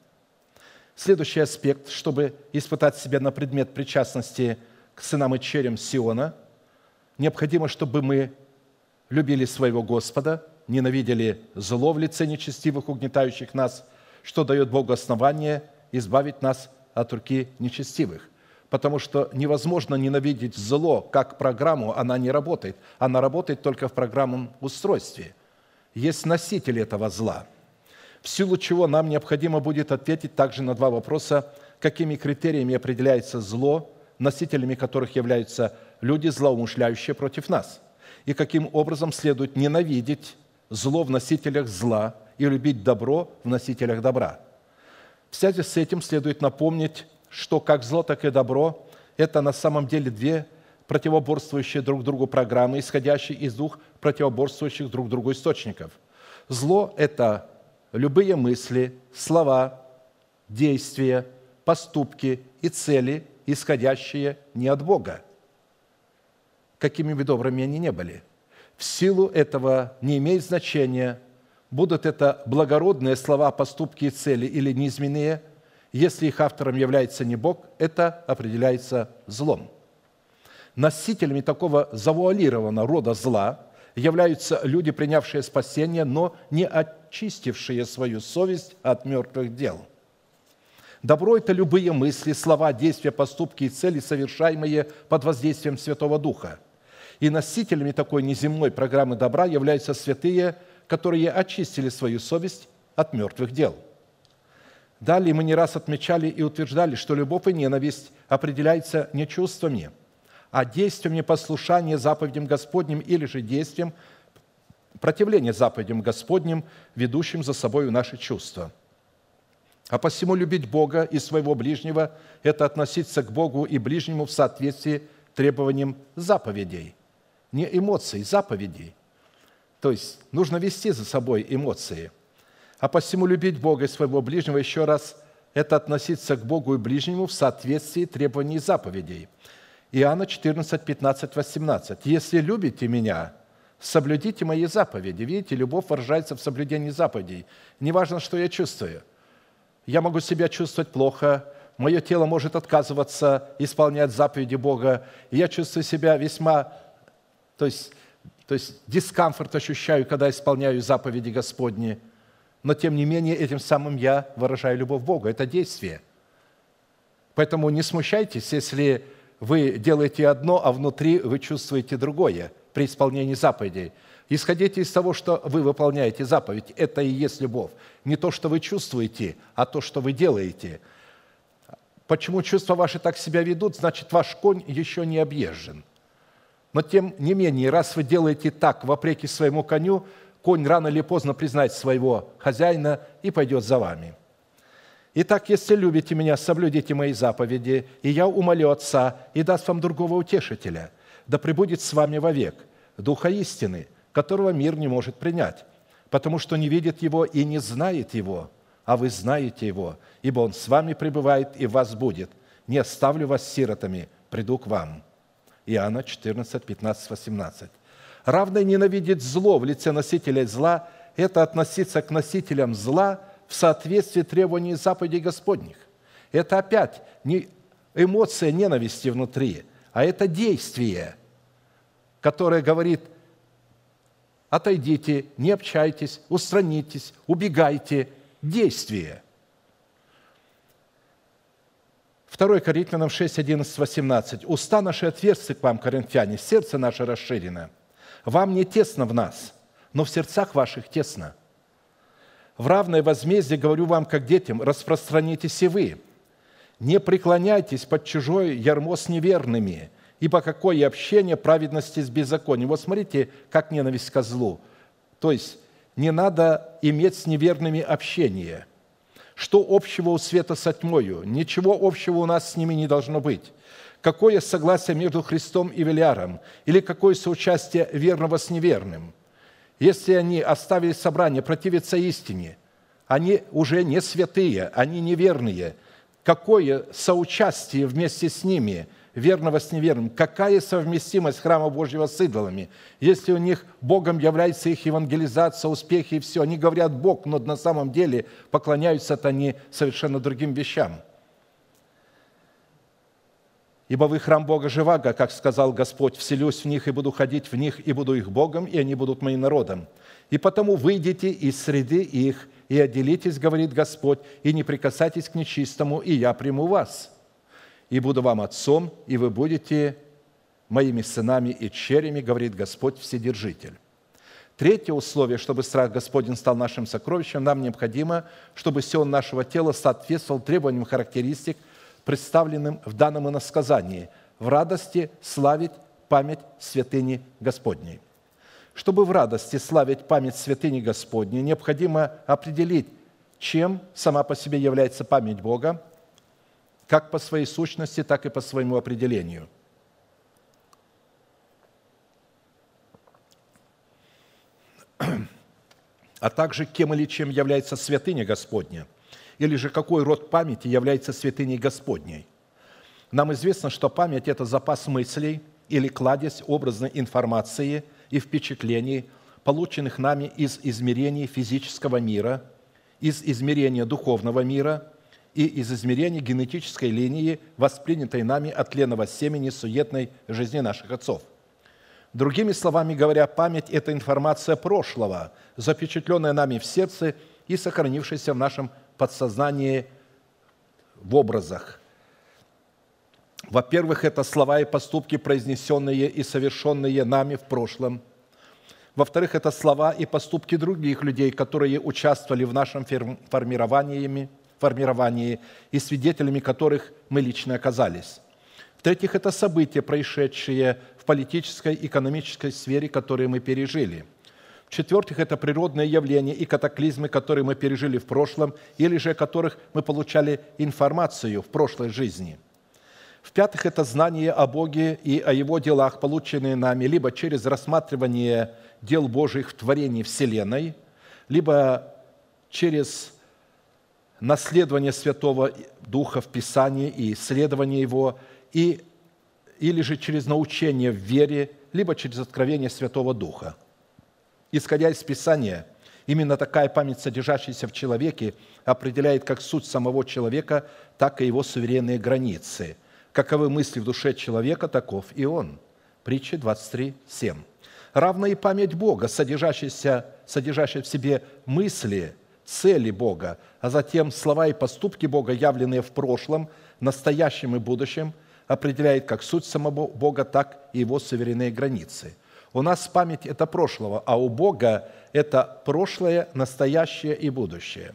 Следующий аспект, чтобы испытать себя на предмет причастности к сынам и черям Сиона, необходимо, чтобы мы любили своего Господа, ненавидели зло в лице нечестивых, угнетающих нас, что дает Богу основание избавить нас от руки нечестивых. Потому что невозможно ненавидеть зло как программу, она не работает. Она работает только в программном устройстве. Есть носитель этого зла, в силу чего нам необходимо будет ответить также на два вопроса, какими критериями определяется зло, носителями которых являются люди, злоумышляющие против нас, и каким образом следует ненавидеть зло в носителях зла и любить добро в носителях добра. В связи с этим следует напомнить, что как зло, так и добро – это на самом деле две противоборствующие друг другу программы, исходящие из двух противоборствующих друг другу источников. Зло – это любые мысли, слова, действия, поступки и цели, исходящие не от Бога, какими бы добрыми они не были. В силу этого не имеет значения, будут это благородные слова, поступки и цели или низменные, если их автором является не Бог, это определяется злом. Носителями такого завуалированного рода зла являются люди, принявшие спасение, но не очистившие свою совесть от мертвых дел. Добро – это любые мысли, слова, действия, поступки и цели, совершаемые под воздействием Святого Духа. И носителями такой неземной программы добра являются святые, которые очистили свою совесть от мертвых дел. Далее мы не раз отмечали и утверждали, что любовь и ненависть определяются не чувствами, а действием непослушания заповедям Господним или же действием противления заповедям Господним, ведущим за собой наши чувства. А посему любить Бога и своего ближнего – это относиться к Богу и ближнему в соответствии требованиям заповедей, не эмоций, заповедей. То есть нужно вести за собой эмоции. А посему любить Бога и своего ближнего еще раз – это относиться к Богу и ближнему в соответствии требований заповедей – Иоанна 14, 15, 18. «Если любите Меня, соблюдите Мои заповеди». Видите, любовь выражается в соблюдении заповедей. Неважно, что я чувствую. Я могу себя чувствовать плохо, мое тело может отказываться исполнять заповеди Бога, и я чувствую себя весьма, то есть, то есть дискомфорт ощущаю, когда исполняю заповеди Господни, но тем не менее этим самым я выражаю любовь Бога. Это действие. Поэтому не смущайтесь, если вы делаете одно, а внутри вы чувствуете другое при исполнении заповедей. Исходите из того, что вы выполняете заповедь. Это и есть любовь. Не то, что вы чувствуете, а то, что вы делаете. Почему чувства ваши так себя ведут, значит, ваш конь еще не объезжен. Но тем не менее, раз вы делаете так, вопреки своему коню, конь рано или поздно признает своего хозяина и пойдет за вами – Итак, если любите меня, соблюдите мои заповеди, и я умолю Отца, и даст вам другого утешителя, да пребудет с вами вовек, Духа истины, которого мир не может принять, потому что не видит Его и не знает Его, а вы знаете Его, ибо Он с вами пребывает и вас будет. Не оставлю вас сиротами, приду к вам». Иоанна 14, 15, 18. Равно ненавидеть зло в лице носителя зла – это относиться к носителям зла – в соответствии требований заповедей Господних. Это опять не эмоция ненависти внутри, а это действие, которое говорит, отойдите, не общайтесь, устранитесь, убегайте. Действие. 2 Коринфянам 6, 11, 18. «Уста наши отверсты к вам, коринфяне, сердце наше расширено. Вам не тесно в нас, но в сердцах ваших тесно». В равное возмездие говорю вам, как детям, распространитесь и вы. Не преклоняйтесь под чужой ярмо с неверными, ибо какое общение праведности с беззаконием. Вот смотрите, как ненависть к злу. То есть не надо иметь с неверными общение. Что общего у света со тьмою? Ничего общего у нас с ними не должно быть. Какое согласие между Христом и Веляром? Или какое соучастие верного с неверным – если они оставили собрание, противиться истине, они уже не святые, они неверные. Какое соучастие вместе с ними верного с неверным. Какая совместимость храма Божьего с идолами? Если у них Богом является их евангелизация, успехи и все, они говорят Бог, но на самом деле поклоняются они совершенно другим вещам. Ибо вы храм Бога живаго, как сказал Господь, вселюсь в них и буду ходить в них, и буду их Богом, и они будут моим народом. И потому выйдите из среды их, и отделитесь, говорит Господь, и не прикасайтесь к нечистому, и я приму вас. И буду вам отцом, и вы будете моими сынами и черями, говорит Господь Вседержитель. Третье условие, чтобы страх Господень стал нашим сокровищем, нам необходимо, чтобы сион нашего тела соответствовал требованиям характеристик, представленным в данном иносказании, в радости славить память святыни Господней. Чтобы в радости славить память святыни Господней, необходимо определить, чем сама по себе является память Бога, как по своей сущности, так и по своему определению. А также кем или чем является святыня Господня, или же какой род памяти является святыней Господней. Нам известно, что память – это запас мыслей или кладезь образной информации – и впечатлений, полученных нами из измерений физического мира, из измерения духовного мира и из измерения генетической линии, воспринятой нами от тленного семени суетной жизни наших отцов. Другими словами говоря, память – это информация прошлого, запечатленная нами в сердце и сохранившаяся в нашем подсознании в образах – во-первых, это слова и поступки, произнесенные и совершенные нами в прошлом. Во-вторых, это слова и поступки других людей, которые участвовали в нашем формировании, формировании и свидетелями которых мы лично оказались. В-третьих, это события, происшедшие в политической, экономической сфере, которые мы пережили. В-четвертых, это природные явления и катаклизмы, которые мы пережили в прошлом, или же о которых мы получали информацию в прошлой жизни – в-пятых, это знание о Боге и о Его делах, полученные нами либо через рассматривание дел Божьих в творении Вселенной, либо через наследование Святого Духа в Писании и исследование его, и, или же через научение в вере, либо через откровение Святого Духа. Исходя из Писания, именно такая память, содержащаяся в человеке, определяет как суть самого человека, так и его суверенные границы – Каковы мысли в душе человека, таков и он. Притча 23, 7. Равна и память Бога, содержащаяся, содержащая в себе мысли, цели Бога, а затем слова и поступки Бога, явленные в прошлом, настоящем и будущем, определяет как суть самого Бога, так и его суверенные границы. У нас память – это прошлого, а у Бога – это прошлое, настоящее и будущее.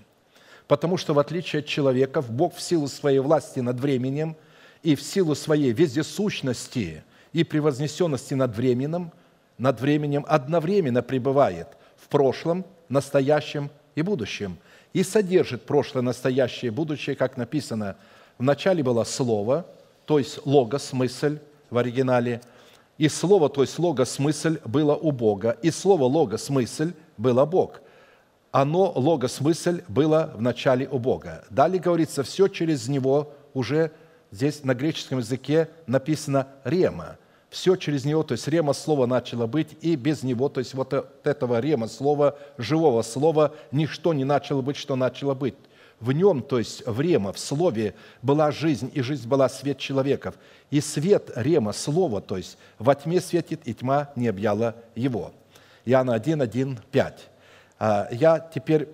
Потому что, в отличие от человека, Бог в силу своей власти над временем – и в силу своей вездесущности и превознесенности над временем, над временем одновременно пребывает в прошлом, настоящем и будущем и содержит прошлое, настоящее и будущее, как написано, в начале было Слово, то есть логос, мысль в оригинале, и Слово, то есть логос, мысль было у Бога, и Слово логос, мысль было Бог. Оно, логос, мысль, было в начале у Бога. Далее говорится, все через Него уже Здесь на греческом языке написано «рема». Все через него, то есть рема слова начало быть, и без него, то есть вот этого рема слова, живого слова, ничто не начало быть, что начало быть. В нем, то есть в рема, в слове была жизнь, и жизнь была свет человеков. И свет рема, слова, то есть во тьме светит, и тьма не объяла его. Иоанна 1, 1, 5. Я теперь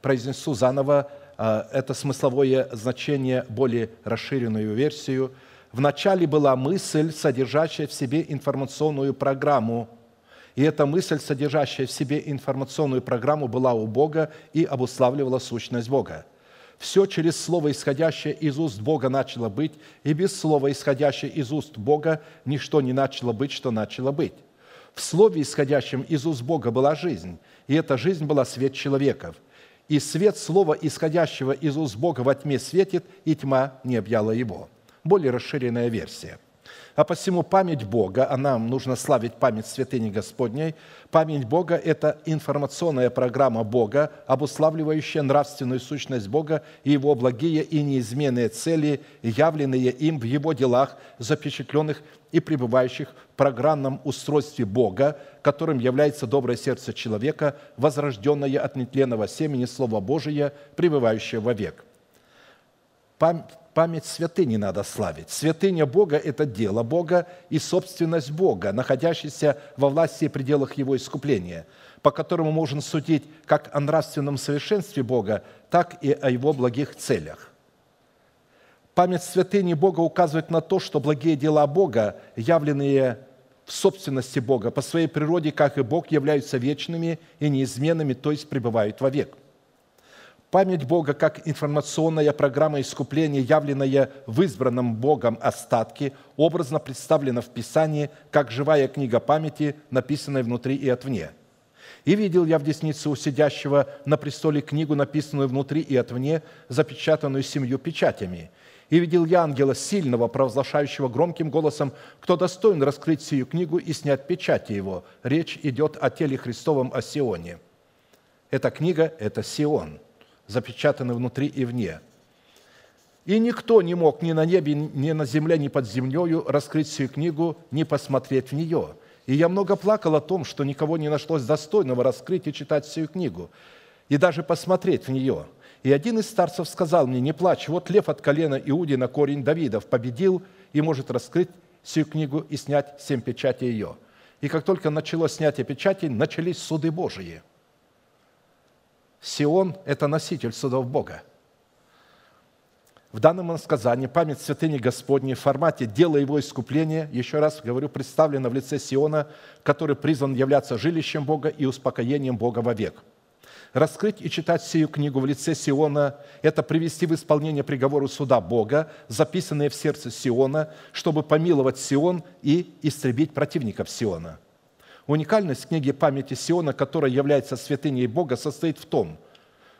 произнесу заново а, это смысловое значение, более расширенную версию. Вначале была мысль, содержащая в себе информационную программу, и эта мысль, содержащая в себе информационную программу, была у Бога и обуславливала сущность Бога. Все через слово, исходящее из уст Бога, начало быть, и без слова, исходящее из уст Бога, ничто не начало быть, что начало быть. В слове, исходящем из уст Бога, была жизнь, и эта жизнь была свет человеков – и свет слова, исходящего из уст Бога во тьме светит, и тьма не объяла его». Более расширенная версия. А посему память Бога, а нам нужно славить память святыни Господней, память Бога – это информационная программа Бога, обуславливающая нравственную сущность Бога и Его благие и неизменные цели, явленные им в Его делах, запечатленных и пребывающих в программном устройстве Бога, которым является доброе сердце человека, возрожденное от нетленного семени Слова Божия, пребывающее вовек. Пам- Память святыни надо славить. Святыня Бога – это дело Бога и собственность Бога, находящаяся во власти и пределах Его искупления, по которому можно судить как о нравственном совершенстве Бога, так и о Его благих целях. Память святыни Бога указывает на то, что благие дела Бога, явленные в собственности Бога, по своей природе, как и Бог, являются вечными и неизменными, то есть пребывают вовек. Память Бога как информационная программа искупления, явленная в избранном Богом остатке, образно представлена в Писании как живая книга памяти, написанная внутри и отвне. «И видел я в деснице у сидящего на престоле книгу, написанную внутри и отвне, запечатанную семью печатями. И видел я ангела сильного, провозглашающего громким голосом, кто достоин раскрыть сию книгу и снять печати его. Речь идет о теле Христовом, о Сионе. Эта книга – это Сион – запечатаны внутри и вне. И никто не мог ни на небе, ни на земле, ни под землею раскрыть всю книгу, ни посмотреть в нее. И я много плакал о том, что никого не нашлось достойного раскрыть и читать всю книгу, и даже посмотреть в нее. И один из старцев сказал мне, не плачь, вот лев от колена Иуди на корень Давидов победил и может раскрыть всю книгу и снять семь печатей ее. И как только началось снятие печатей, начались суды Божии – Сион – это носитель судов Бога. В данном сказании память святыни Господней в формате дела его искупления, еще раз говорю, представлена в лице Сиона, который призван являться жилищем Бога и успокоением Бога вовек. Раскрыть и читать сию книгу в лице Сиона – это привести в исполнение приговору суда Бога, записанные в сердце Сиона, чтобы помиловать Сион и истребить противников Сиона – Уникальность книги памяти Сиона, которая является святыней Бога, состоит в том,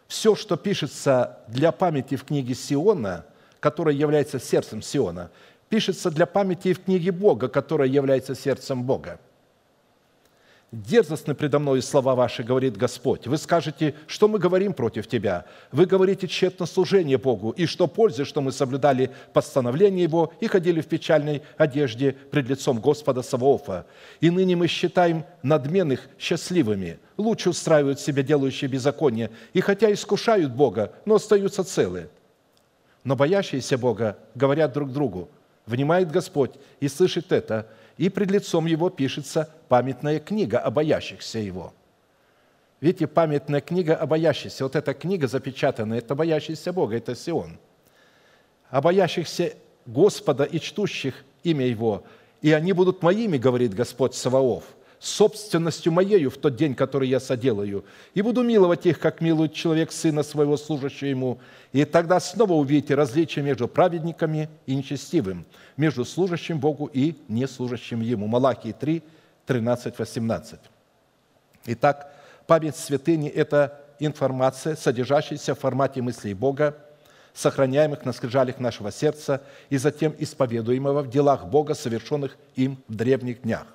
все, что пишется для памяти в книге Сиона, которая является сердцем Сиона, пишется для памяти и в книге Бога, которая является сердцем Бога – Дерзостны предо мною слова ваши, говорит Господь. Вы скажете, что мы говорим против тебя? Вы говорите тщетно служение Богу, и что пользы, что мы соблюдали постановление Его и ходили в печальной одежде пред лицом Господа Саваофа. И ныне мы считаем надменных счастливыми, лучше устраивают себя делающие беззаконие, и хотя искушают Бога, но остаются целы. Но боящиеся Бога говорят друг другу, внимает Господь и слышит это – и пред лицом его пишется памятная книга о боящихся его. Видите, памятная книга о боящихся. Вот эта книга запечатанная, это боящийся Бога, это Сион. О боящихся Господа и чтущих имя Его. И они будут моими, говорит Господь Саваоф – собственностью моею в тот день, который я соделаю, и буду миловать их, как милует человек сына своего, служащего ему. И тогда снова увидите различие между праведниками и нечестивым, между служащим Богу и неслужащим Ему». Малахии 3, 13, 18. Итак, память святыни – это информация, содержащаяся в формате мыслей Бога, сохраняемых на скрижалях нашего сердца и затем исповедуемого в делах Бога, совершенных им в древних днях.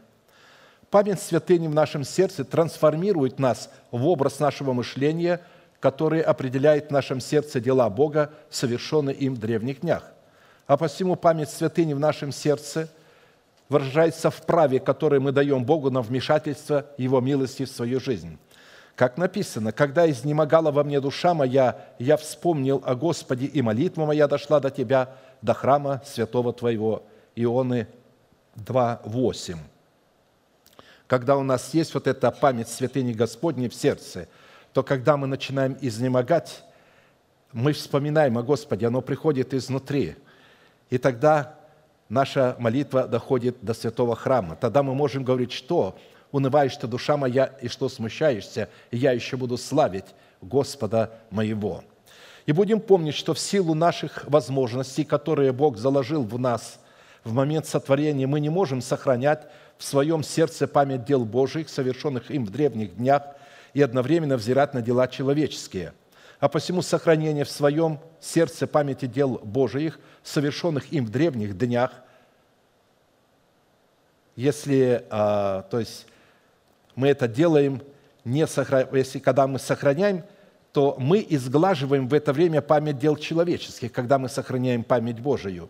Память святыни в нашем сердце трансформирует нас в образ нашего мышления, который определяет в нашем сердце дела Бога, совершенные им в древних днях. А посему память святыни в нашем сердце выражается в праве, которое мы даем Богу на вмешательство Его милости в свою жизнь. Как написано, «Когда изнемогала во мне душа моя, я вспомнил о Господе, и молитва моя дошла до Тебя, до храма святого Твоего». Ионы 2, 8 когда у нас есть вот эта память святыни Господней в сердце, то когда мы начинаем изнемогать, мы вспоминаем о Господе, оно приходит изнутри. И тогда наша молитва доходит до святого храма. Тогда мы можем говорить, что унываешь ты, душа моя, и что смущаешься, и я еще буду славить Господа моего. И будем помнить, что в силу наших возможностей, которые Бог заложил в нас в момент сотворения, мы не можем сохранять в своем сердце память дел Божьих, совершенных им в древних днях, и одновременно взирать на дела человеческие. А посему сохранение в своем сердце памяти дел Божиих, совершенных им в древних днях, если, а, то есть, мы это делаем, не сохра... если когда мы сохраняем, то мы изглаживаем в это время память дел человеческих, когда мы сохраняем память Божию.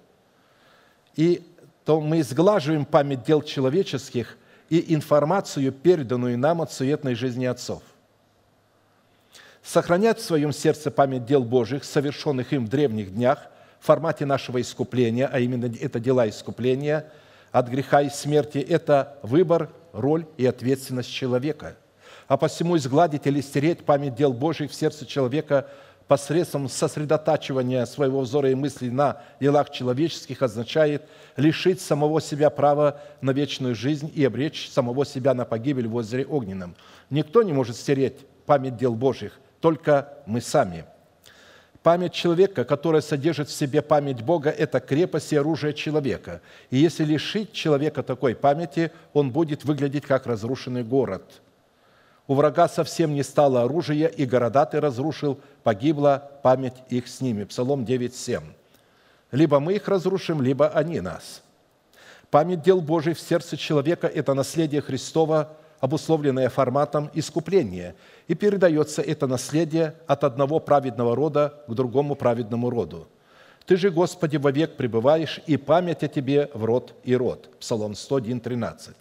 И то мы изглаживаем память дел человеческих и информацию, переданную нам от суетной жизни отцов. Сохранять в своем сердце память дел Божьих, совершенных им в древних днях, в формате нашего искупления, а именно это дела искупления от греха и смерти, это выбор, роль и ответственность человека. А посему изгладить или стереть память дел Божьих в сердце человека посредством сосредотачивания своего взора и мыслей на делах человеческих означает лишить самого себя права на вечную жизнь и обречь самого себя на погибель в озере огненном. Никто не может стереть память дел Божьих, только мы сами. Память человека, которая содержит в себе память Бога, это крепость и оружие человека. И если лишить человека такой памяти, он будет выглядеть как разрушенный город. У врага совсем не стало оружия, и города ты разрушил, погибла память их с ними. Псалом 9:7. Либо мы их разрушим, либо они нас. Память дел Божьих в сердце человека – это наследие Христова – обусловленное форматом искупления, и передается это наследие от одного праведного рода к другому праведному роду. Ты же, Господи, вовек пребываешь, и память о Тебе в род и род. Псалом 101, 13.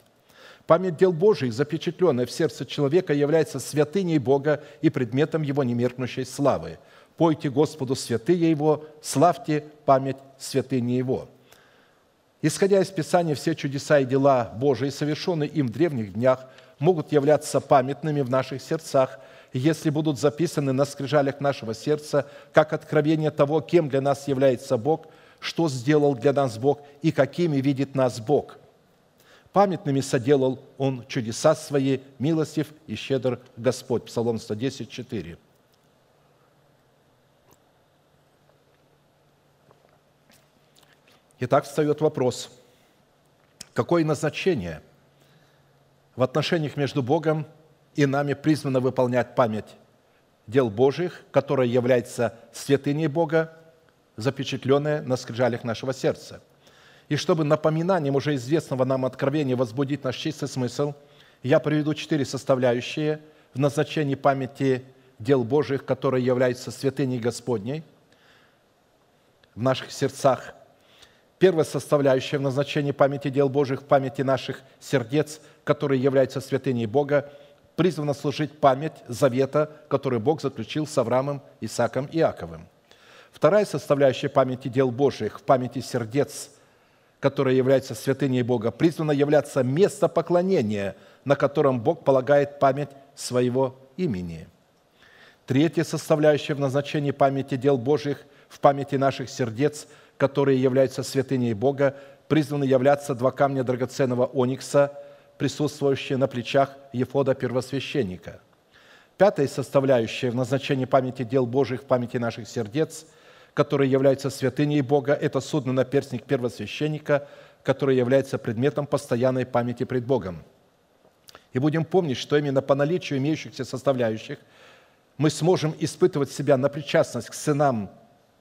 Память дел Божьих, запечатленная в сердце человека, является святыней Бога и предметом Его немеркнущей славы. Пойте Господу святые Его, славьте память святыни Его. Исходя из Писания, все чудеса и дела Божии, совершенные им в древних днях, могут являться памятными в наших сердцах, если будут записаны на скрижалях нашего сердца, как откровение того, кем для нас является Бог, что сделал для нас Бог и какими видит нас Бог. Памятными соделал Он чудеса Свои, милостив и щедр Господь. Псалом 110, 4. Итак, встает вопрос, какое назначение – в отношениях между Богом и нами призвано выполнять память дел Божьих, которая является святыней Бога, запечатленная на скрижалях нашего сердца. И чтобы напоминанием уже известного нам откровения возбудить наш чистый смысл, я приведу четыре составляющие в назначении памяти дел Божьих, которые являются святыней Господней в наших сердцах. Первая составляющая в назначении памяти дел Божьих в памяти наших сердец – который является святыней Бога, призвана служить память завета, который Бог заключил с Авраамом, Исааком и Иаковым. Вторая составляющая памяти дел Божьих, в памяти сердец, которая является святыней Бога, призвана являться место поклонения, на котором Бог полагает память своего имени. Третья составляющая в назначении памяти дел Божьих в памяти наших сердец, которые являются святыней Бога, призваны являться два камня драгоценного оникса – присутствующие на плечах Ефода первосвященника. Пятая составляющая в назначении памяти дел Божьих в памяти наших сердец, которые являются святыней Бога, это судно-наперстник первосвященника, который является предметом постоянной памяти пред Богом. И будем помнить, что именно по наличию имеющихся составляющих мы сможем испытывать себя на причастность к сынам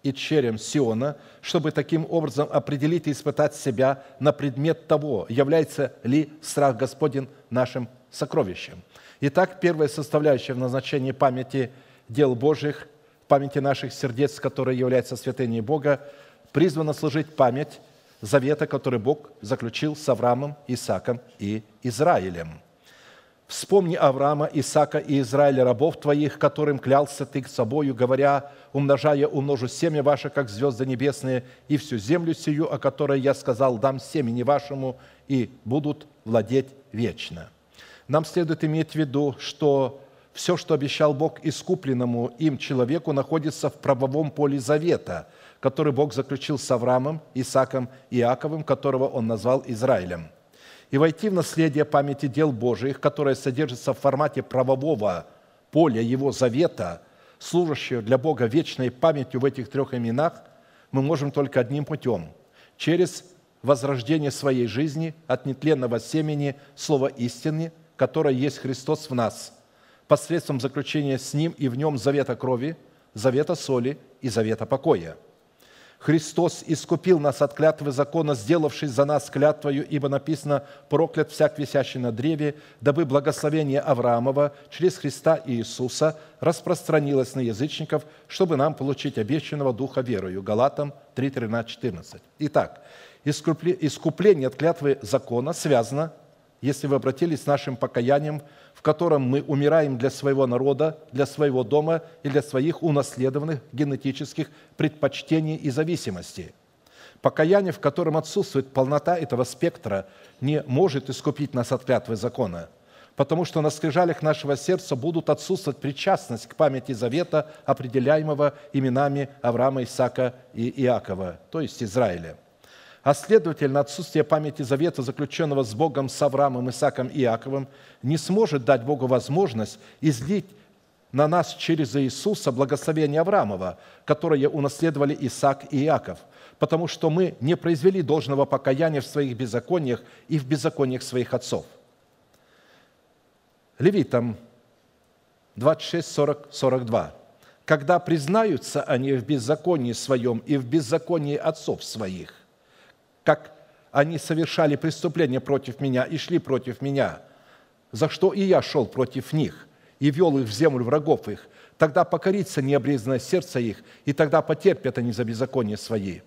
и черем Сиона, чтобы таким образом определить и испытать себя на предмет того, является ли страх Господень нашим сокровищем. Итак, первая составляющая в назначении памяти дел Божьих, памяти наших сердец, которая является святыней Бога, призвана служить память завета, который Бог заключил с Авраамом, Исааком и Израилем – Вспомни Авраама, Исаака и Израиля, рабов твоих, которым клялся ты к собою, говоря, умножая умножу семя ваше, как звезды небесные, и всю землю сию, о которой я сказал, дам семени вашему, и будут владеть вечно». Нам следует иметь в виду, что все, что обещал Бог искупленному им человеку, находится в правовом поле завета, который Бог заключил с Авраамом, Исааком и Иаковым, которого Он назвал Израилем – и войти в наследие памяти дел Божиих, которое содержится в формате правового поля Его завета, служащего для Бога вечной памятью в этих трех именах, мы можем только одним путем – через возрождение своей жизни от нетленного семени Слова истины, которое есть Христос в нас, посредством заключения с Ним и в Нем завета крови, завета соли и завета покоя. Христос искупил нас от клятвы закона, сделавшись за нас клятвою, ибо написано «проклят всяк висящий на древе, дабы благословение Авраамова через Христа Иисуса распространилось на язычников, чтобы нам получить обещанного Духа верою». Галатам 3, 13, 14. Итак, искупление от клятвы закона связано, если вы обратились с нашим покаянием котором мы умираем для своего народа, для своего дома и для своих унаследованных генетических предпочтений и зависимостей. Покаяние, в котором отсутствует полнота этого спектра, не может искупить нас от клятвы закона, потому что на скрижалях нашего сердца будут отсутствовать причастность к памяти завета, определяемого именами Авраама, Исаака и Иакова, то есть Израиля – а следовательно, отсутствие памяти завета, заключенного с Богом, с Авраамом, Исаком и Иаковом, не сможет дать Богу возможность излить на нас через Иисуса благословение Авраамова, которое унаследовали Исаак и Иаков, потому что мы не произвели должного покаяния в своих беззакониях и в беззакониях своих отцов. Левитам 26, 40, 42. «Когда признаются они в беззаконии своем и в беззаконии отцов своих, как они совершали преступления против меня и шли против меня, за что и я шел против них и вел их в землю врагов их, тогда покорится необрезанное сердце их, и тогда потерпят они за беззаконие свои.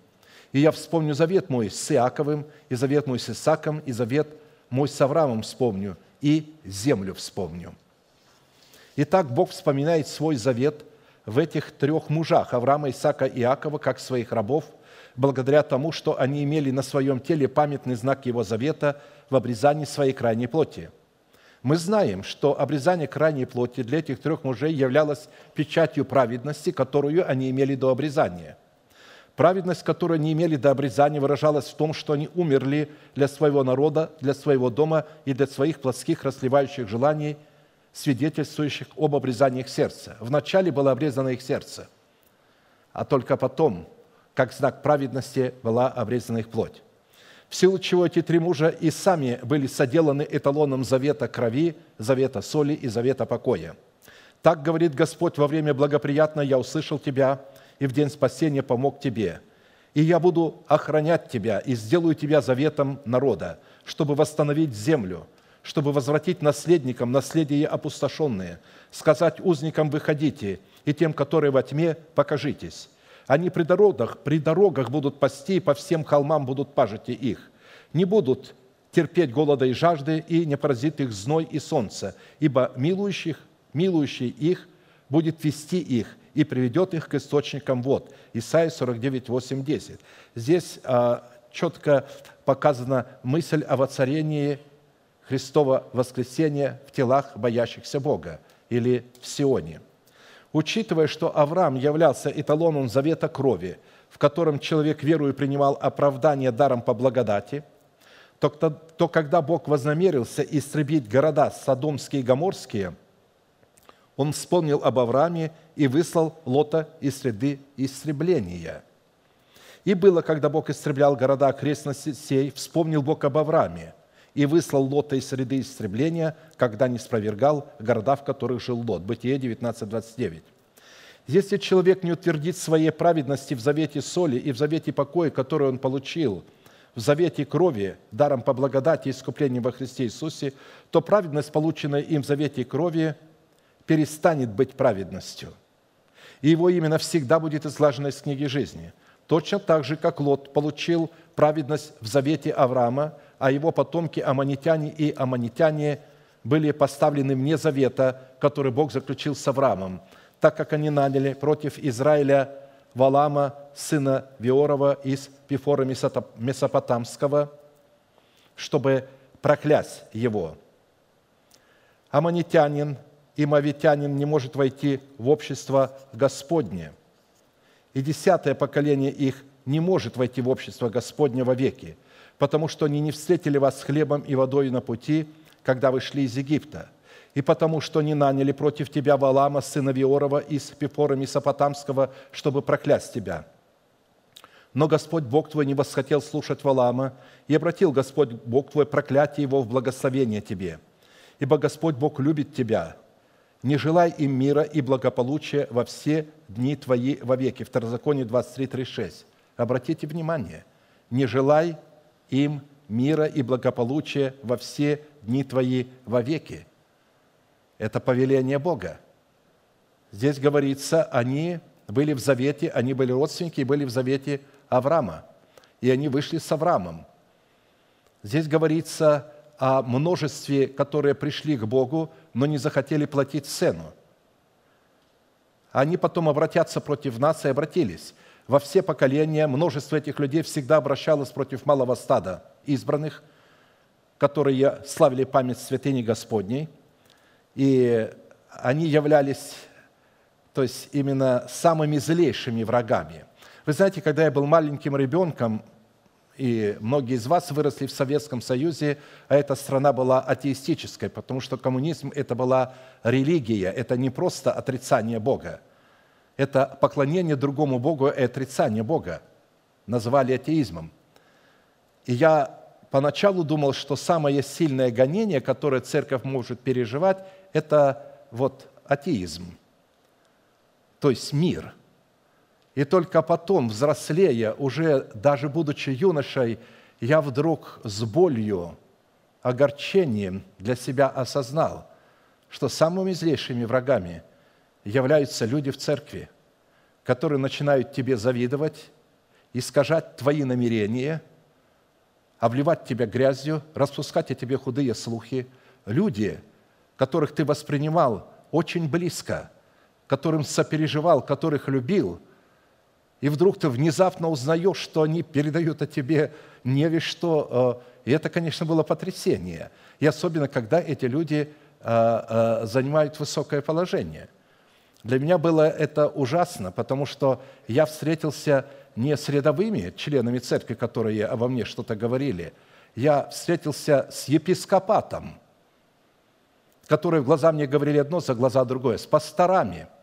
И я вспомню завет мой с Иаковым, и завет мой с Исаком, и завет мой с Авраамом вспомню, и землю вспомню». Итак, Бог вспоминает свой завет в этих трех мужах, Авраама, Исаака и Иакова, как своих рабов – благодаря тому, что они имели на своем теле памятный знак Его завета в обрезании своей крайней плоти. Мы знаем, что обрезание крайней плоти для этих трех мужей являлось печатью праведности, которую они имели до обрезания. Праведность, которую они имели до обрезания, выражалась в том, что они умерли для своего народа, для своего дома и для своих плотских расливающих желаний, свидетельствующих об обрезании их сердца. Вначале было обрезано их сердце, а только потом – как знак праведности была обрезана их плоть. В силу чего эти три мужа и сами были соделаны эталоном завета крови, завета соли и завета покоя. Так говорит Господь, во время благоприятное я услышал тебя, и в день спасения помог тебе. И я буду охранять тебя, и сделаю тебя заветом народа, чтобы восстановить землю, чтобы возвратить наследникам наследие опустошенное, сказать узникам «выходите», и тем, которые во тьме, покажитесь они при дорогах, при дорогах будут пасти, и по всем холмам будут пажити их. Не будут терпеть голода и жажды, и не поразит их зной и солнце, ибо милующих, милующий их будет вести их и приведет их к источникам вод. Исайя 49, 8, 10. Здесь а, четко показана мысль о воцарении Христова воскресения в телах боящихся Бога или в Сионе – Учитывая, что Авраам являлся эталоном завета крови, в котором человек верою принимал оправдание даром по благодати, то, то, то когда Бог вознамерился истребить города Содомские и Гоморские, Он вспомнил об Аврааме и выслал Лота из среды истребления. И было, когда Бог истреблял города окрестности сей, вспомнил Бог об Аврааме – и выслал Лота из среды истребления, когда не спровергал города, в которых жил Лот». Бытие 19.29. Если человек не утвердит своей праведности в завете соли и в завете покоя, который он получил, в завете крови, даром по благодати и искуплению во Христе Иисусе, то праведность, полученная им в завете крови, перестанет быть праведностью. И его имя навсегда будет излажено из книги жизни. Точно так же, как Лот получил праведность в завете Авраама – а его потомки, аманитяне и аманитяне, были поставлены вне завета, который Бог заключил с Авраамом, так как они наняли против Израиля Валама, сына Виорова из Пифора Месопотамского, чтобы проклясть его. Аманитянин и мавитянин не может войти в общество Господне, и десятое поколение их не может войти в общество Господне веки – потому что они не встретили вас с хлебом и водой на пути, когда вы шли из Египта, и потому что не наняли против тебя Валама, сына Виорова, из Пифора Месопотамского, чтобы проклясть тебя. Но Господь Бог твой не восхотел слушать Валама, и обратил Господь Бог твой проклятие его в благословение тебе. Ибо Господь Бог любит тебя. Не желай им мира и благополучия во все дни твои вовеки. Второзаконие 23, 36. Обратите внимание, не желай им мира и благополучия во все дни твои вовеки. Это повеление Бога. Здесь говорится, они были в завете, они были родственники и были в завете Авраама. И они вышли с Авраамом. Здесь говорится о множестве, которые пришли к Богу, но не захотели платить цену. Они потом обратятся против нас и обратились. Во все поколения множество этих людей всегда обращалось против малого стада избранных, которые славили память святыни Господней. И они являлись то есть именно самыми злейшими врагами. Вы знаете, когда я был маленьким ребенком, и многие из вас выросли в Советском Союзе, а эта страна была атеистической, потому что коммунизм – это была религия, это не просто отрицание Бога. Это поклонение другому Богу и отрицание Бога. Называли атеизмом. И я поначалу думал, что самое сильное гонение, которое церковь может переживать, это вот атеизм, то есть мир – и только потом, взрослея, уже даже будучи юношей, я вдруг с болью, огорчением для себя осознал, что самыми злейшими врагами являются люди в церкви, которые начинают тебе завидовать, искажать твои намерения, обливать тебя грязью, распускать о тебе худые слухи. Люди, которых ты воспринимал очень близко, которым сопереживал, которых любил – и вдруг ты внезапно узнаешь, что они передают о тебе не весь что. Э, и это, конечно, было потрясение. И особенно, когда эти люди э, э, занимают высокое положение. Для меня было это ужасно, потому что я встретился не с рядовыми членами церкви, которые обо мне что-то говорили. Я встретился с епископатом, которые в глаза мне говорили одно, за глаза другое, с пасторами –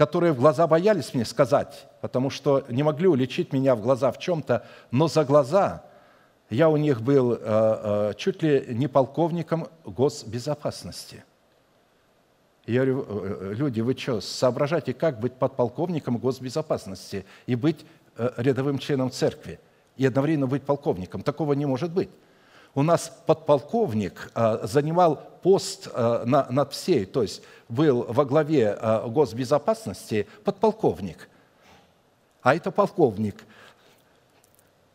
которые в глаза боялись мне сказать, потому что не могли уличить меня в глаза в чем-то, но за глаза я у них был э, э, чуть ли не полковником госбезопасности. Я говорю, «Э, люди, вы что, соображайте, как быть подполковником госбезопасности и быть рядовым членом церкви, и одновременно быть полковником? Такого не может быть. У нас подполковник занимал пост над всей, то есть был во главе э, госбезопасности подполковник, а это полковник.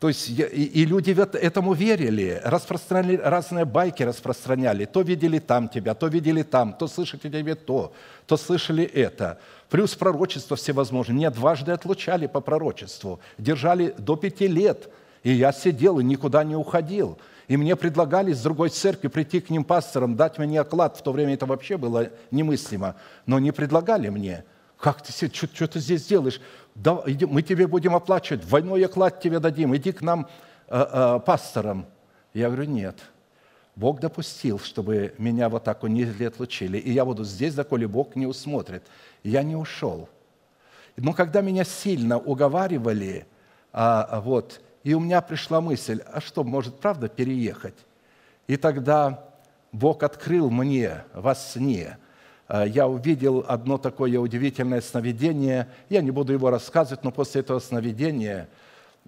То есть и люди этому верили, распространяли разные байки, распространяли. То видели там тебя, то видели там, то слышали тебе то, то слышали это. Плюс пророчество всевозможные. Меня дважды отлучали по пророчеству, держали до пяти лет, и я сидел и никуда не уходил – и мне предлагали с другой церкви прийти к ним пасторам, дать мне оклад. В то время это вообще было немыслимо. Но не предлагали мне. Как ты что, что ты здесь делаешь? Да, иди, мы тебе будем оплачивать, двойной оклад тебе дадим, иди к нам э, э, пасторам. Я говорю, нет. Бог допустил, чтобы меня вот так унизили, отлучили. И я буду здесь, доколе Бог не усмотрит. Я не ушел. Но когда меня сильно уговаривали, а, вот, и у меня пришла мысль, а что, может, правда переехать? И тогда Бог открыл мне во сне. А, я увидел одно такое удивительное сновидение. Я не буду его рассказывать, но после этого сновидения,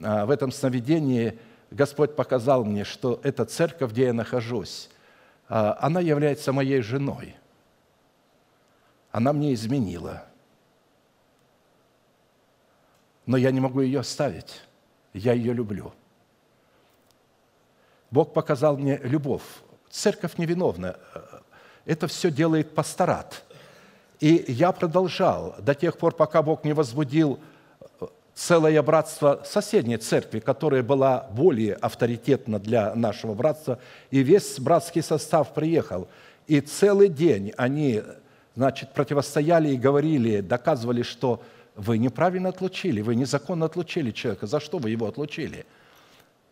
а, в этом сновидении Господь показал мне, что эта церковь, где я нахожусь, а, она является моей женой. Она мне изменила. Но я не могу ее оставить я ее люблю. Бог показал мне любовь. Церковь невиновна. Это все делает пасторат. И я продолжал до тех пор, пока Бог не возбудил целое братство соседней церкви, которая была более авторитетна для нашего братства, и весь братский состав приехал. И целый день они значит, противостояли и говорили, доказывали, что вы неправильно отлучили, вы незаконно отлучили человека. За что вы его отлучили?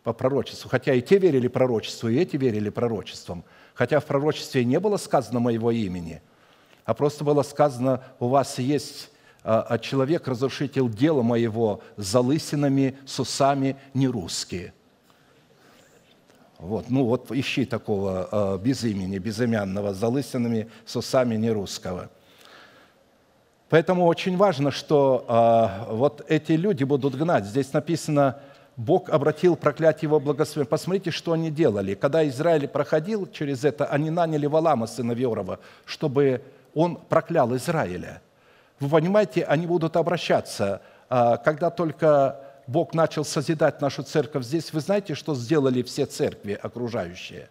По пророчеству. Хотя и те верили пророчеству, и эти верили пророчествам. Хотя в пророчестве не было сказано моего имени, а просто было сказано, у вас есть а, а человек, разрушитель дела моего, с залысинами, с усами, не русские. Вот, ну вот ищи такого а, без имени, безымянного, с залысинами, с усами не русского – Поэтому очень важно, что вот эти люди будут гнать. Здесь написано, Бог обратил проклятие его благословение. Посмотрите, что они делали. Когда Израиль проходил через это, они наняли Валама, сына Веорова, чтобы он проклял Израиля. Вы понимаете, они будут обращаться. А, когда только Бог начал созидать нашу церковь здесь, вы знаете, что сделали все церкви окружающие?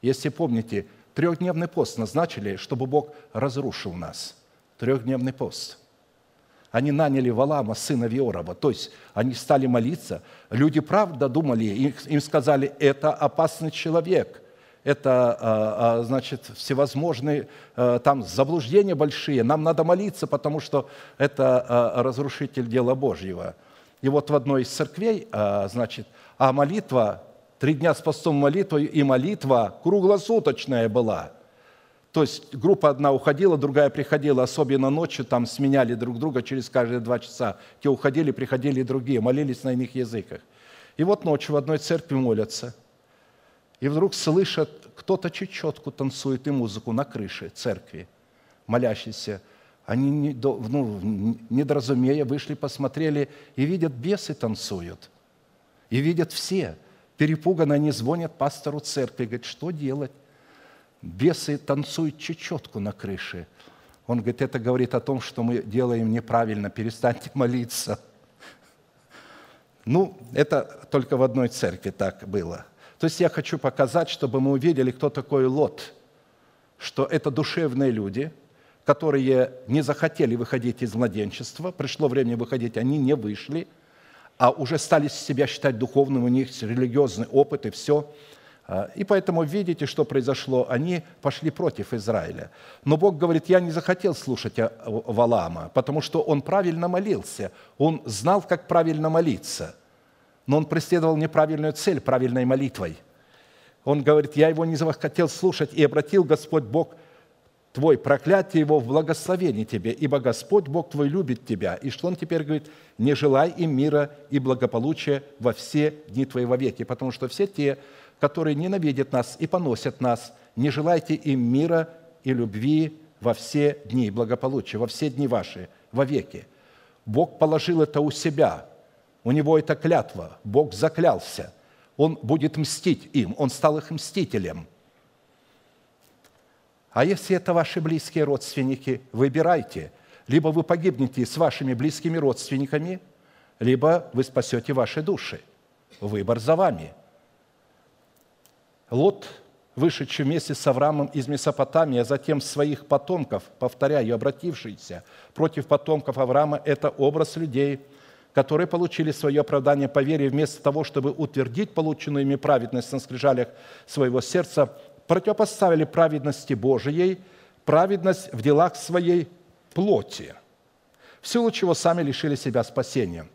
Если помните, трехдневный пост назначили, чтобы Бог разрушил нас. Трехдневный пост. Они наняли Валама, сына Виорова, то есть они стали молиться. Люди правда думали, им сказали, это опасный человек, это, а, а, значит, всевозможные а, там заблуждения большие. Нам надо молиться, потому что это разрушитель дела Божьего. И вот в одной из церквей, значит, а молитва, три дня с постом молитвой, и молитва круглосуточная была. То есть группа одна уходила, другая приходила, особенно ночью, там сменяли друг друга через каждые два часа. Те уходили, приходили другие, молились на иных языках. И вот ночью в одной церкви молятся – и вдруг слышат, кто-то чечетку танцует и музыку на крыше церкви, молящиеся. Они, ну, недоразумея, вышли, посмотрели и видят, бесы танцуют. И видят все. Перепуганно они звонят пастору церкви, говорят, что делать? Бесы танцуют чечетку на крыше. Он говорит, это говорит о том, что мы делаем неправильно, перестаньте молиться. Ну, это только в одной церкви так было – то есть я хочу показать, чтобы мы увидели, кто такой Лот, что это душевные люди, которые не захотели выходить из младенчества, пришло время выходить, они не вышли, а уже стали себя считать духовным, у них религиозный опыт и все. А, и поэтому видите, что произошло. Они пошли против Израиля. Но Бог говорит, я не захотел слушать Валаама, потому что он правильно молился. Он знал, как правильно молиться – но он преследовал неправильную цель правильной молитвой. Он говорит, я его не захотел слушать, и обратил Господь Бог твой проклятие его в благословение тебе, ибо Господь Бог твой любит тебя. И что он теперь говорит? Не желай им мира и благополучия во все дни твои веки, потому что все те, которые ненавидят нас и поносят нас, не желайте им мира и любви во все дни, благополучия, во все дни ваши, во веки. Бог положил это у себя – у него это клятва. Бог заклялся. Он будет мстить им. Он стал их мстителем. А если это ваши близкие родственники, выбирайте. Либо вы погибнете с вашими близкими родственниками, либо вы спасете ваши души. Выбор за вами. Лот, вышедший вместе с Авраамом из Месопотамии, а затем своих потомков, повторяю, обратившийся против потомков Авраама, это образ людей – которые получили свое оправдание по вере, вместо того, чтобы утвердить полученную ими праведность на скрижалях своего сердца, противопоставили праведности Божией праведность в делах своей плоти, в силу чего сами лишили себя спасения.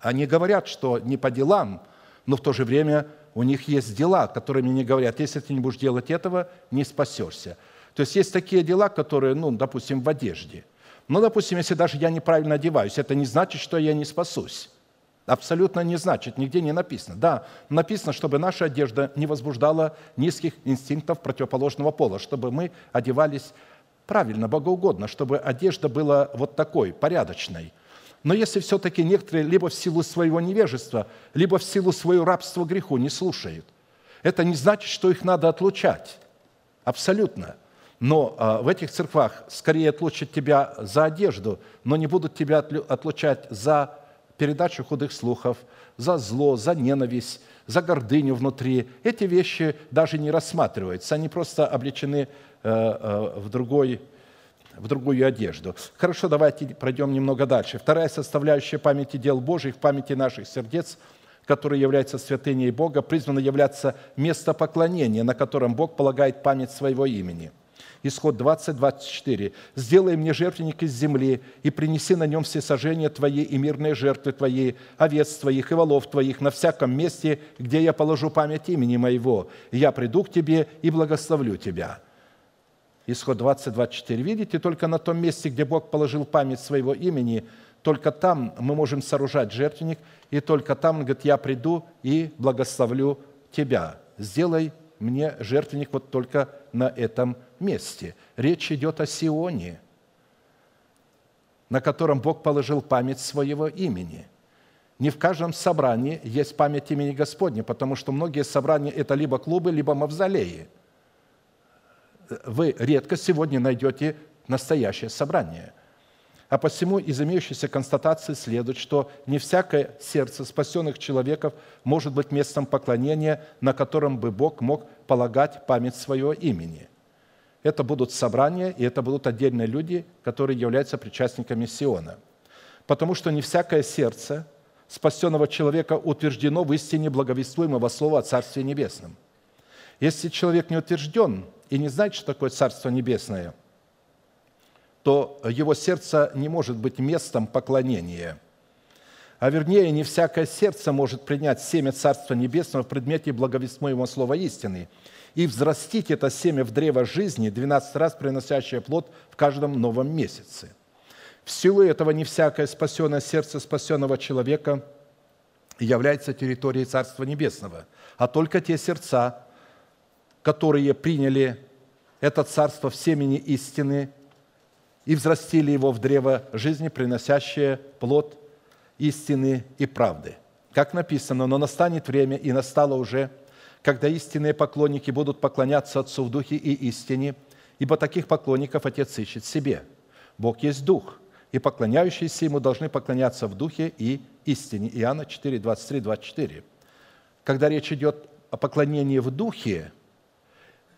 Они говорят, что не по делам, но в то же время у них есть дела, которыми не говорят, если ты не будешь делать этого, не спасешься. То есть есть такие дела, которые, ну, допустим, в одежде. Ну, допустим, если даже я неправильно одеваюсь, это не значит, что я не спасусь. Абсолютно не значит, нигде не написано. Да, написано, чтобы наша одежда не возбуждала низких инстинктов противоположного пола, чтобы мы одевались правильно, богоугодно, чтобы одежда была вот такой, порядочной. Но если все-таки некоторые либо в силу своего невежества, либо в силу своего рабства греху не слушают, это не значит, что их надо отлучать. Абсолютно. Но а, в этих церквах скорее отлучат тебя за одежду, но не будут тебя отлучать за передачу худых слухов, за зло, за ненависть, за гордыню внутри. Эти вещи даже не рассматриваются, они просто облечены э, э, в, другой, в другую одежду. Хорошо, давайте пройдем немного дальше. Вторая составляющая памяти дел Божьих, памяти наших сердец, которая является святыней Бога, призвана являться место поклонения, на котором Бог полагает память своего имени – Исход 20, 24. «Сделай мне жертвенник из земли, и принеси на нем все сожжения Твои и мирные жертвы Твои, овец Твоих и волов Твоих на всяком месте, где я положу память имени Моего. Я приду к Тебе и благословлю Тебя». Исход 20, 24. Видите, только на том месте, где Бог положил память своего имени, только там мы можем сооружать жертвенник, и только там, Он говорит, я приду и благословлю тебя. Сделай мне жертвенник вот только на этом месте. Речь идет о Сионе. на котором Бог положил память своего имени. Не в каждом собрании есть память имени Господня, потому что многие собрания – это либо клубы, либо мавзолеи. Вы редко сегодня найдете настоящее собрание. А посему из имеющейся констатации следует, что не всякое сердце спасенных человеков может быть местом поклонения, на котором бы Бог мог полагать память своего имени. Это будут собрания, и это будут отдельные люди, которые являются причастниками Сиона. Потому что не всякое сердце спасенного человека утверждено в истине благовествуемого слова о Царстве Небесном. Если человек не утвержден и не знает, что такое Царство Небесное, то его сердце не может быть местом поклонения. А вернее, не всякое сердце может принять семя Царства Небесного в предмете благовествуемого слова истины – и взрастить это семя в древо жизни, 12 раз приносящее плод в каждом новом месяце. В силу этого не всякое спасенное сердце спасенного человека является территорией Царства Небесного, а только те сердца, которые приняли это царство в семени истины и взрастили его в древо жизни, приносящее плод истины и правды. Как написано, но настанет время, и настало уже, когда истинные поклонники будут поклоняться Отцу в Духе и истине, ибо таких поклонников Отец ищет себе. Бог есть Дух, и поклоняющиеся Ему должны поклоняться в Духе и истине. Иоанна 4, 23, 24. Когда речь идет о поклонении в Духе,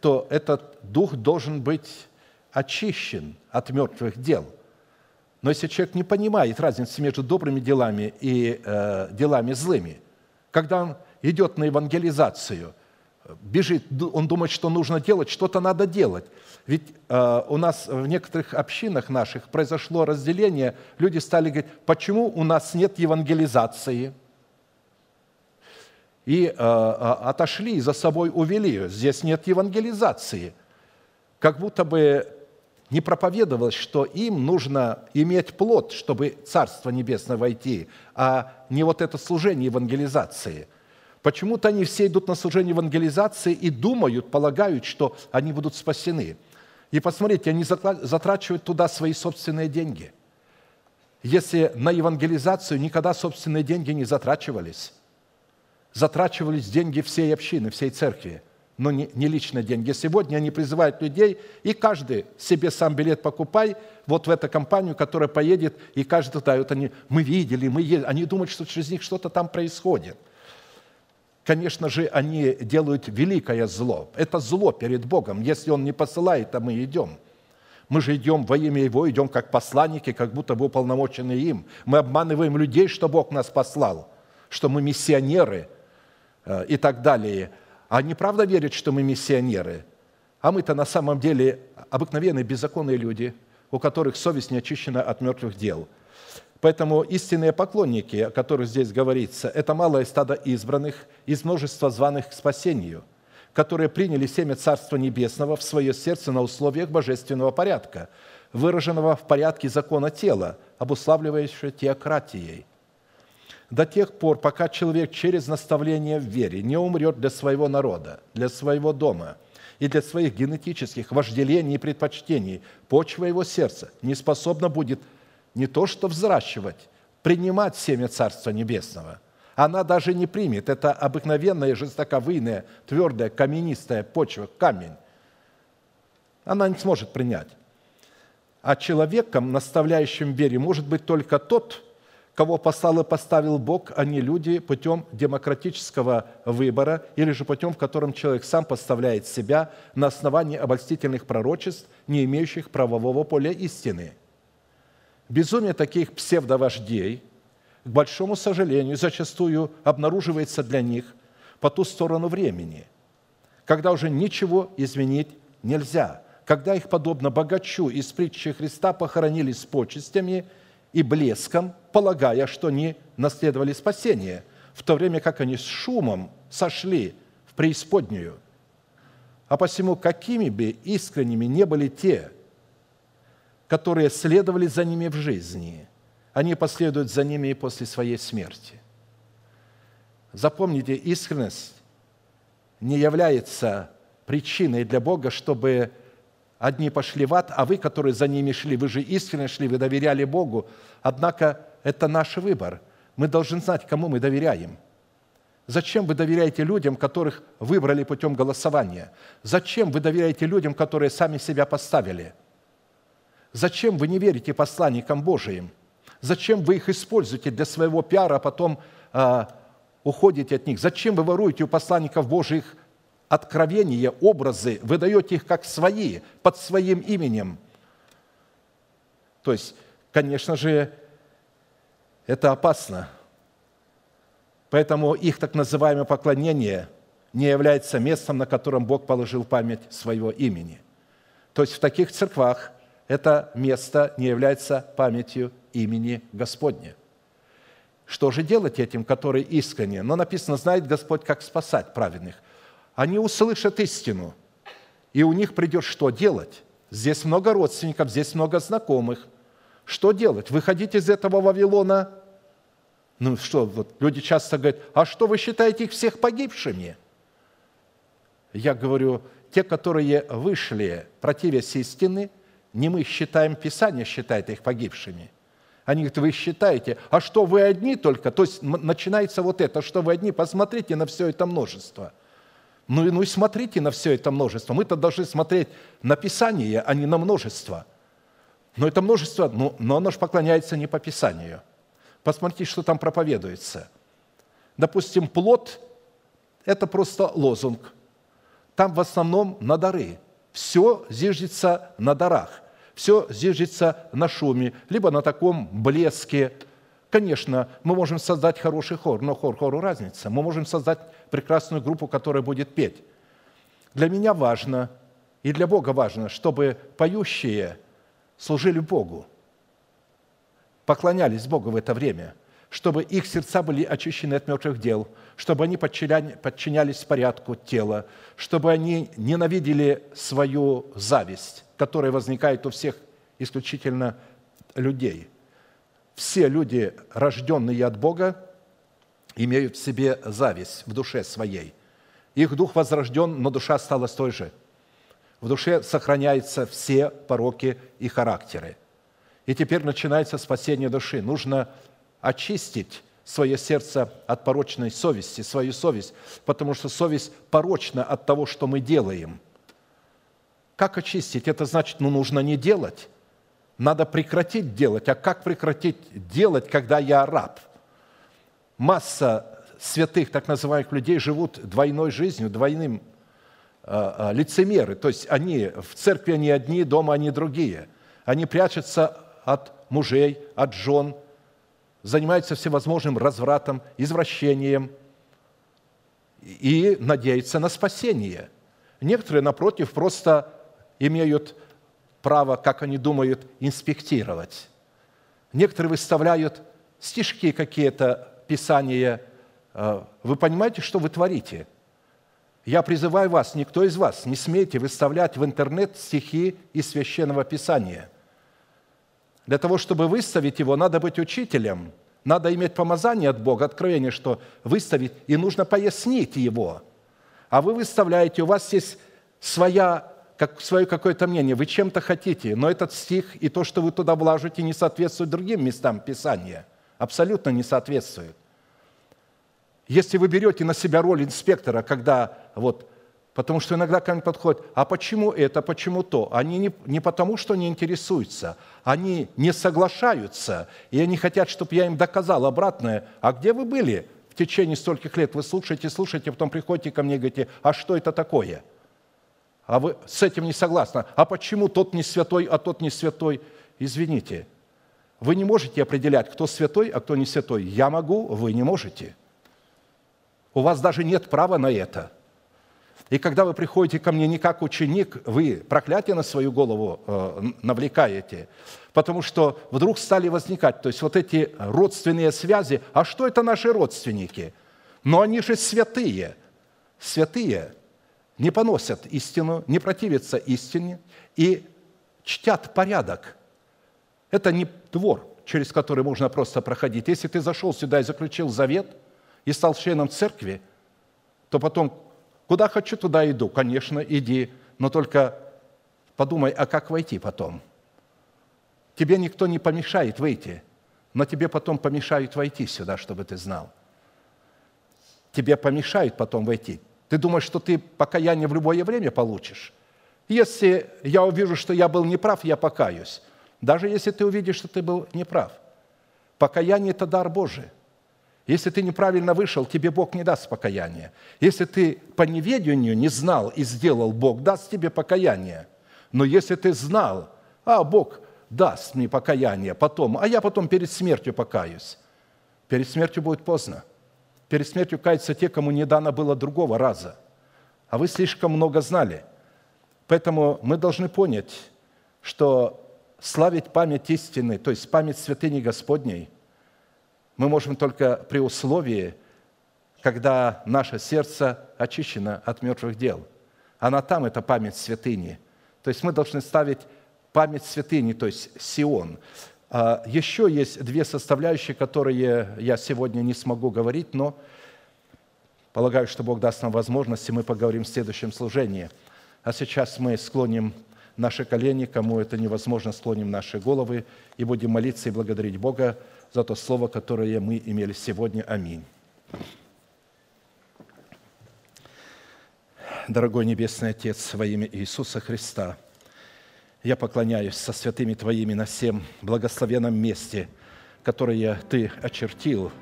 то этот Дух должен быть очищен от мертвых дел. Но если человек не понимает разницы между добрыми делами и э, делами злыми, когда он идет на евангелизацию, бежит, он думает, что нужно делать, что-то надо делать. Ведь э, у нас в некоторых общинах наших произошло разделение, люди стали говорить, почему у нас нет евангелизации? И э, отошли, за собой увели, здесь нет евангелизации. Как будто бы не проповедовалось, что им нужно иметь плод, чтобы Царство Небесное войти, а не вот это служение евангелизации – Почему-то они все идут на служение евангелизации и думают, полагают, что они будут спасены. И посмотрите, они затрачивают туда свои собственные деньги. Если на евангелизацию никогда собственные деньги не затрачивались, затрачивались деньги всей общины, всей церкви, но не, не личные деньги. Сегодня они призывают людей, и каждый себе сам билет покупай, вот в эту компанию, которая поедет, и каждый дает, они, мы видели, мы едем. Они думают, что через них что-то там происходит – конечно же, они делают великое зло. Это зло перед Богом. Если Он не посылает, то мы идем. Мы же идем во имя Его, идем как посланники, как будто бы уполномочены им. Мы обманываем людей, что Бог нас послал, что мы миссионеры и так далее. А они правда верят, что мы миссионеры? А мы-то на самом деле обыкновенные беззаконные люди, у которых совесть не очищена от мертвых дел – Поэтому истинные поклонники, о которых здесь говорится, это малое стадо избранных из множества званых к спасению, которые приняли семя Царства Небесного в свое сердце на условиях божественного порядка, выраженного в порядке закона тела, обуславливающего теократией. До тех пор, пока человек через наставление в вере не умрет для своего народа, для своего дома и для своих генетических вожделений и предпочтений, почва его сердца не способна будет не то что взращивать, принимать семя Царства Небесного. Она даже не примет. Это обыкновенная жестоковыйная, твердая, каменистая почва, камень. Она не сможет принять. А человеком, наставляющим вере, может быть только тот, кого послал и поставил Бог, а не люди путем демократического выбора или же путем, в котором человек сам поставляет себя на основании обольстительных пророчеств, не имеющих правового поля истины – Безумие таких псевдовождей, к большому сожалению, зачастую обнаруживается для них по ту сторону времени, когда уже ничего изменить нельзя, когда их, подобно богачу из притчи Христа, похоронили с почестями и блеском, полагая, что они наследовали спасение, в то время как они с шумом сошли в преисподнюю. А посему, какими бы искренними не были те, которые следовали за ними в жизни, они последуют за ними и после своей смерти. Запомните, искренность не является причиной для Бога, чтобы одни пошли в ад, а вы, которые за ними шли, вы же искренне шли, вы доверяли Богу. Однако это наш выбор. Мы должны знать, кому мы доверяем. Зачем вы доверяете людям, которых выбрали путем голосования? Зачем вы доверяете людям, которые сами себя поставили? Зачем вы не верите посланникам Божиим? Зачем вы их используете для своего пиара, а потом а, уходите от них? Зачем вы воруете у посланников Божьих откровения, образы, вы даете их как свои, под своим именем? То есть, конечно же, это опасно. Поэтому их так называемое поклонение не является местом, на котором Бог положил память своего имени. То есть в таких церквах это место не является памятью имени Господня. Что же делать этим, которые искренне? Но написано, знает Господь, как спасать праведных. Они услышат истину, и у них придет что делать? Здесь много родственников, здесь много знакомых. Что делать? Выходить из этого Вавилона? Ну что, вот люди часто говорят, а что вы считаете их всех погибшими? Я говорю, те, которые вышли, противясь истины, не мы считаем, Писание считает их погибшими – они говорят, вы считаете, а что вы одни только? То есть начинается вот это, что вы одни, посмотрите на все это множество. Ну, и ну и смотрите на все это множество. Мы-то должны смотреть на Писание, а не на множество. Но это множество, ну, но оно же поклоняется не по Писанию. Посмотрите, что там проповедуется. Допустим, плод – это просто лозунг. Там в основном на дары. Все зиждется на дарах все зиждется на шуме, либо на таком блеске. Конечно, мы можем создать хороший хор, но хор хору разница. Мы можем создать прекрасную группу, которая будет петь. Для меня важно, и для Бога важно, чтобы поющие служили Богу, поклонялись Богу в это время, чтобы их сердца были очищены от мертвых дел, чтобы они подчинялись порядку тела, чтобы они ненавидели свою зависть, которая возникает у всех исключительно людей. Все люди, рожденные от Бога, имеют в себе зависть в душе своей. Их дух возрожден, но душа стала той же. В душе сохраняются все пороки и характеры. И теперь начинается спасение души. Нужно очистить свое сердце от порочной совести, свою совесть, потому что совесть порочна от того, что мы делаем – как очистить? Это значит, ну, нужно не делать. Надо прекратить делать. А как прекратить делать, когда я раб? Масса святых, так называемых людей, живут двойной жизнью, двойным э, э, лицемеры. То есть они в церкви они одни, дома они другие. Они прячутся от мужей, от жен, занимаются всевозможным развратом, извращением и надеются на спасение. Некоторые, напротив, просто имеют право, как они думают, инспектировать. Некоторые выставляют стишки какие-то, писания. Э, вы понимаете, что вы творите? Я призываю вас, никто из вас не смейте выставлять в интернет стихи из Священного Писания. Для того, чтобы выставить его, надо быть учителем, надо иметь помазание от Бога, откровение, что выставить, и нужно пояснить его. А вы выставляете, у вас есть своя как свое какое-то мнение, вы чем-то хотите, но этот стих и то, что вы туда вложите, не соответствует другим местам Писания. Абсолютно не соответствует. Если вы берете на себя роль инспектора, когда вот Потому что иногда ко мне подходят, а почему это, почему то? Они не, не потому, что не интересуются, они не соглашаются, и они хотят, чтобы я им доказал обратное. А где вы были в течение стольких лет? Вы слушаете, слушаете, потом приходите ко мне и говорите, а что это такое? а вы с этим не согласны. А почему тот не святой, а тот не святой? Извините, вы не можете определять, кто святой, а кто не святой. Я могу, вы не можете. У вас даже нет права на это. И когда вы приходите ко мне не как ученик, вы проклятие на свою голову э, навлекаете, потому что вдруг стали возникать, то есть вот эти родственные связи, а что это наши родственники? Но они же святые. Святые – не поносят истину, не противятся истине и чтят порядок. Это не двор, через который можно просто проходить. Если ты зашел сюда и заключил завет и стал членом церкви, то потом, куда хочу, туда иду. Конечно, иди, но только Подумай, а как войти потом? Тебе никто не помешает выйти, но тебе потом помешают войти сюда, чтобы ты знал. Тебе помешают потом войти. Ты думаешь, что ты покаяние в любое время получишь? Если я увижу, что я был неправ, я покаюсь. Даже если ты увидишь, что ты был неправ. Покаяние – это дар Божий. Если ты неправильно вышел, тебе Бог не даст покаяния. Если ты по неведению не знал и сделал, Бог даст тебе покаяние. Но если ты знал, а Бог даст мне покаяние потом, а я потом перед смертью покаюсь, перед смертью будет поздно. Перед смертью каются те, кому не дано было другого раза. А вы слишком много знали. Поэтому мы должны понять, что славить память истины, то есть память святыни Господней, мы можем только при условии, когда наше сердце очищено от мертвых дел. Она там, это память святыни. То есть мы должны ставить память святыни, то есть Сион. А, Еще есть две составляющие, которые я сегодня не смогу говорить, но полагаю, что Бог даст нам возможность, и мы поговорим в следующем служении. А сейчас мы склоним наши колени, кому это невозможно, склоним наши головы и будем молиться и благодарить Бога за то слово, которое мы имели сегодня. Аминь. Дорогой Небесный Отец, во имя Иисуса Христа, я поклоняюсь со святыми Твоими на всем благословенном месте, которое Ты очертил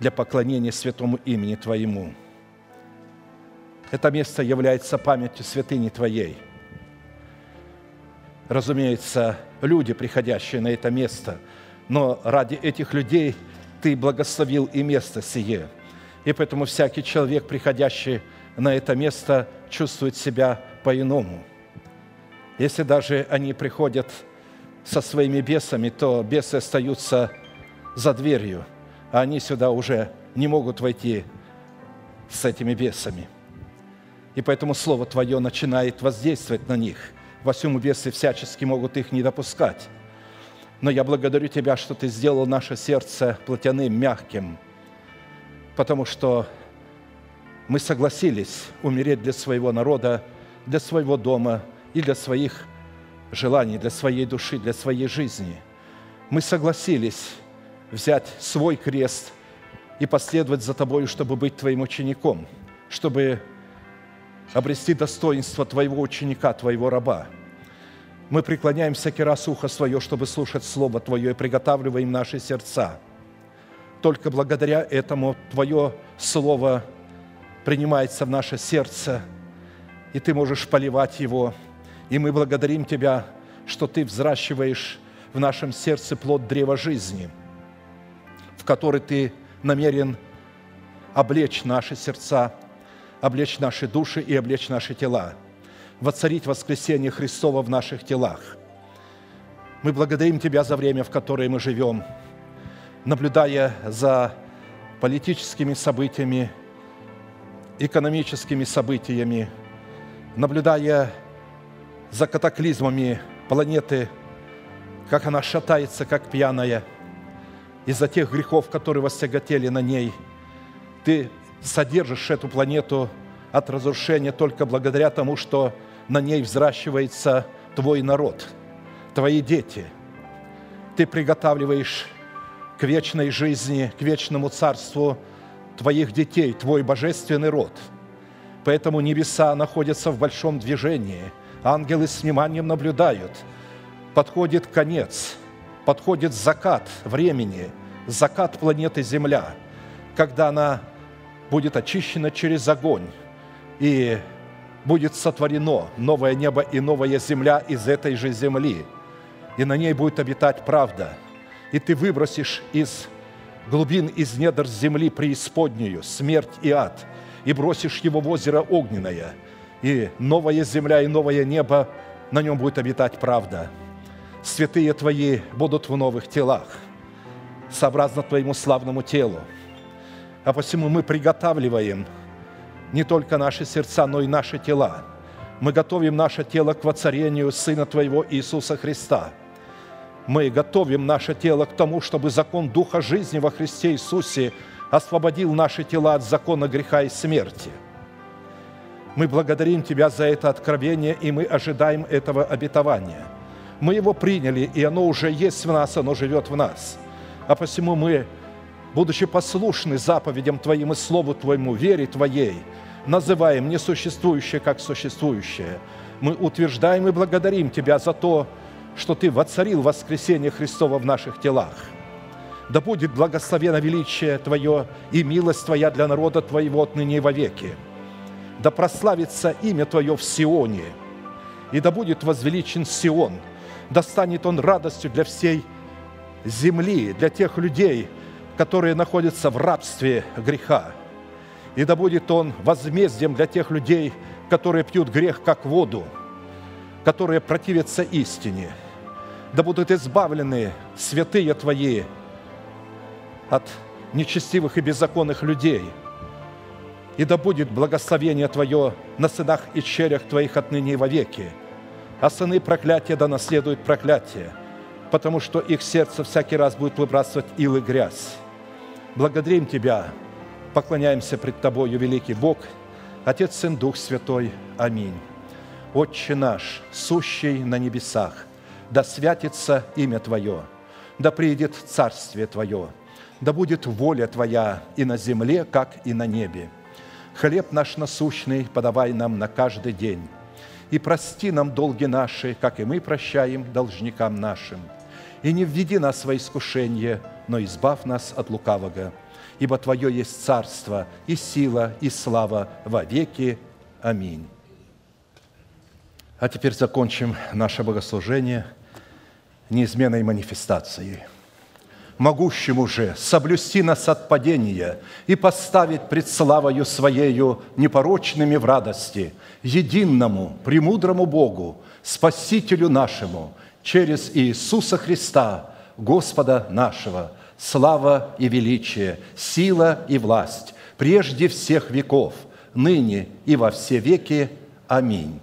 для поклонения святому имени Твоему. Это место является памятью святыни Твоей – разумеется, люди, приходящие на это место, но ради этих людей Ты благословил и место сие. И поэтому всякий человек, приходящий на это место, чувствует себя по-иному. Если даже они приходят со своими бесами, то бесы остаются за дверью, а они сюда уже не могут войти с этими бесами. И поэтому Слово Твое начинает воздействовать на них – во всем бесы всячески могут их не допускать. Но я благодарю Тебя, что Ты сделал наше сердце плотяным, мягким, потому что мы согласились умереть для своего народа, для своего дома и для своих желаний, для своей души, для своей жизни. Мы согласились взять свой крест и последовать за Тобою, чтобы быть Твоим учеником, чтобы обрести достоинство Твоего ученика, Твоего раба. Мы преклоняем всякий раз ухо свое, чтобы слушать Слово Твое и приготавливаем наши сердца. Только благодаря этому Твое Слово принимается в наше сердце, и Ты можешь поливать его. И мы благодарим Тебя, что Ты взращиваешь в нашем сердце плод древа жизни, в который Ты намерен облечь наши сердца, облечь наши души и облечь наши тела – воцарить воскресение Христова в наших телах. Мы благодарим Тебя за время, в которое мы живем, наблюдая за политическими событиями, экономическими событиями, наблюдая за катаклизмами планеты, как она шатается, как пьяная, из-за тех грехов, которые востяготели на ней. Ты содержишь эту планету от разрушения только благодаря тому, что на ней взращивается твой народ, твои дети. Ты приготавливаешь к вечной жизни, к вечному царству твоих детей, твой божественный род. Поэтому небеса находятся в большом движении. Ангелы с вниманием наблюдают. Подходит конец, подходит закат времени, закат планеты Земля, когда она будет очищена через огонь, и будет сотворено новое небо и новая земля из этой же земли, и на ней будет обитать правда. И ты выбросишь из глубин, из недр земли преисподнюю смерть и ад, и бросишь его в озеро огненное, и новая земля и новое небо, на нем будет обитать правда. Святые Твои будут в новых телах, сообразно Твоему славному телу. А посему мы приготавливаем – не только наши сердца, но и наши тела. Мы готовим наше тело к воцарению Сына Твоего Иисуса Христа. Мы готовим наше тело к тому, чтобы закон Духа жизни во Христе Иисусе освободил наши тела от закона греха и смерти. Мы благодарим Тебя за это откровение, и мы ожидаем этого обетования. Мы его приняли, и оно уже есть в нас, оно живет в нас. А посему мы, будучи послушны заповедям Твоим и Слову Твоему, вере Твоей, называем несуществующее как существующее. Мы утверждаем и благодарим Тебя за то, что Ты воцарил воскресение Христова в наших телах. Да будет благословено величие Твое и милость Твоя для народа Твоего отныне и вовеки. Да прославится имя Твое в Сионе, и да будет возвеличен Сион, да станет он радостью для всей земли, для тех людей, которые находятся в рабстве греха. И да будет он возмездием для тех людей, которые пьют грех как воду, которые противятся истине. Да будут избавлены святые Твои от нечестивых и беззаконных людей. И да будет благословение Твое на сынах и черях Твоих отныне и вовеки. А сыны проклятия да наследуют проклятие, потому что их сердце всякий раз будет выбрасывать ил и грязь. Благодарим Тебя, поклоняемся пред Тобою, великий Бог, Отец, Сын, Дух Святой. Аминь. Отче наш, сущий на небесах, да святится имя Твое, да приедет Царствие Твое, да будет воля Твоя и на земле, как и на небе. Хлеб наш насущный подавай нам на каждый день, и прости нам долги наши, как и мы прощаем должникам нашим. И не введи нас во искушение, но избавь нас от лукавого. Ибо Твое есть царство, и сила, и слава во веки. Аминь. А теперь закончим наше богослужение неизменной манифестацией – могущему же соблюсти нас от падения и поставить пред славою Своею непорочными в радости, единому, премудрому Богу, Спасителю нашему, через Иисуса Христа, Господа нашего, слава и величие, сила и власть, прежде всех веков, ныне и во все веки. Аминь.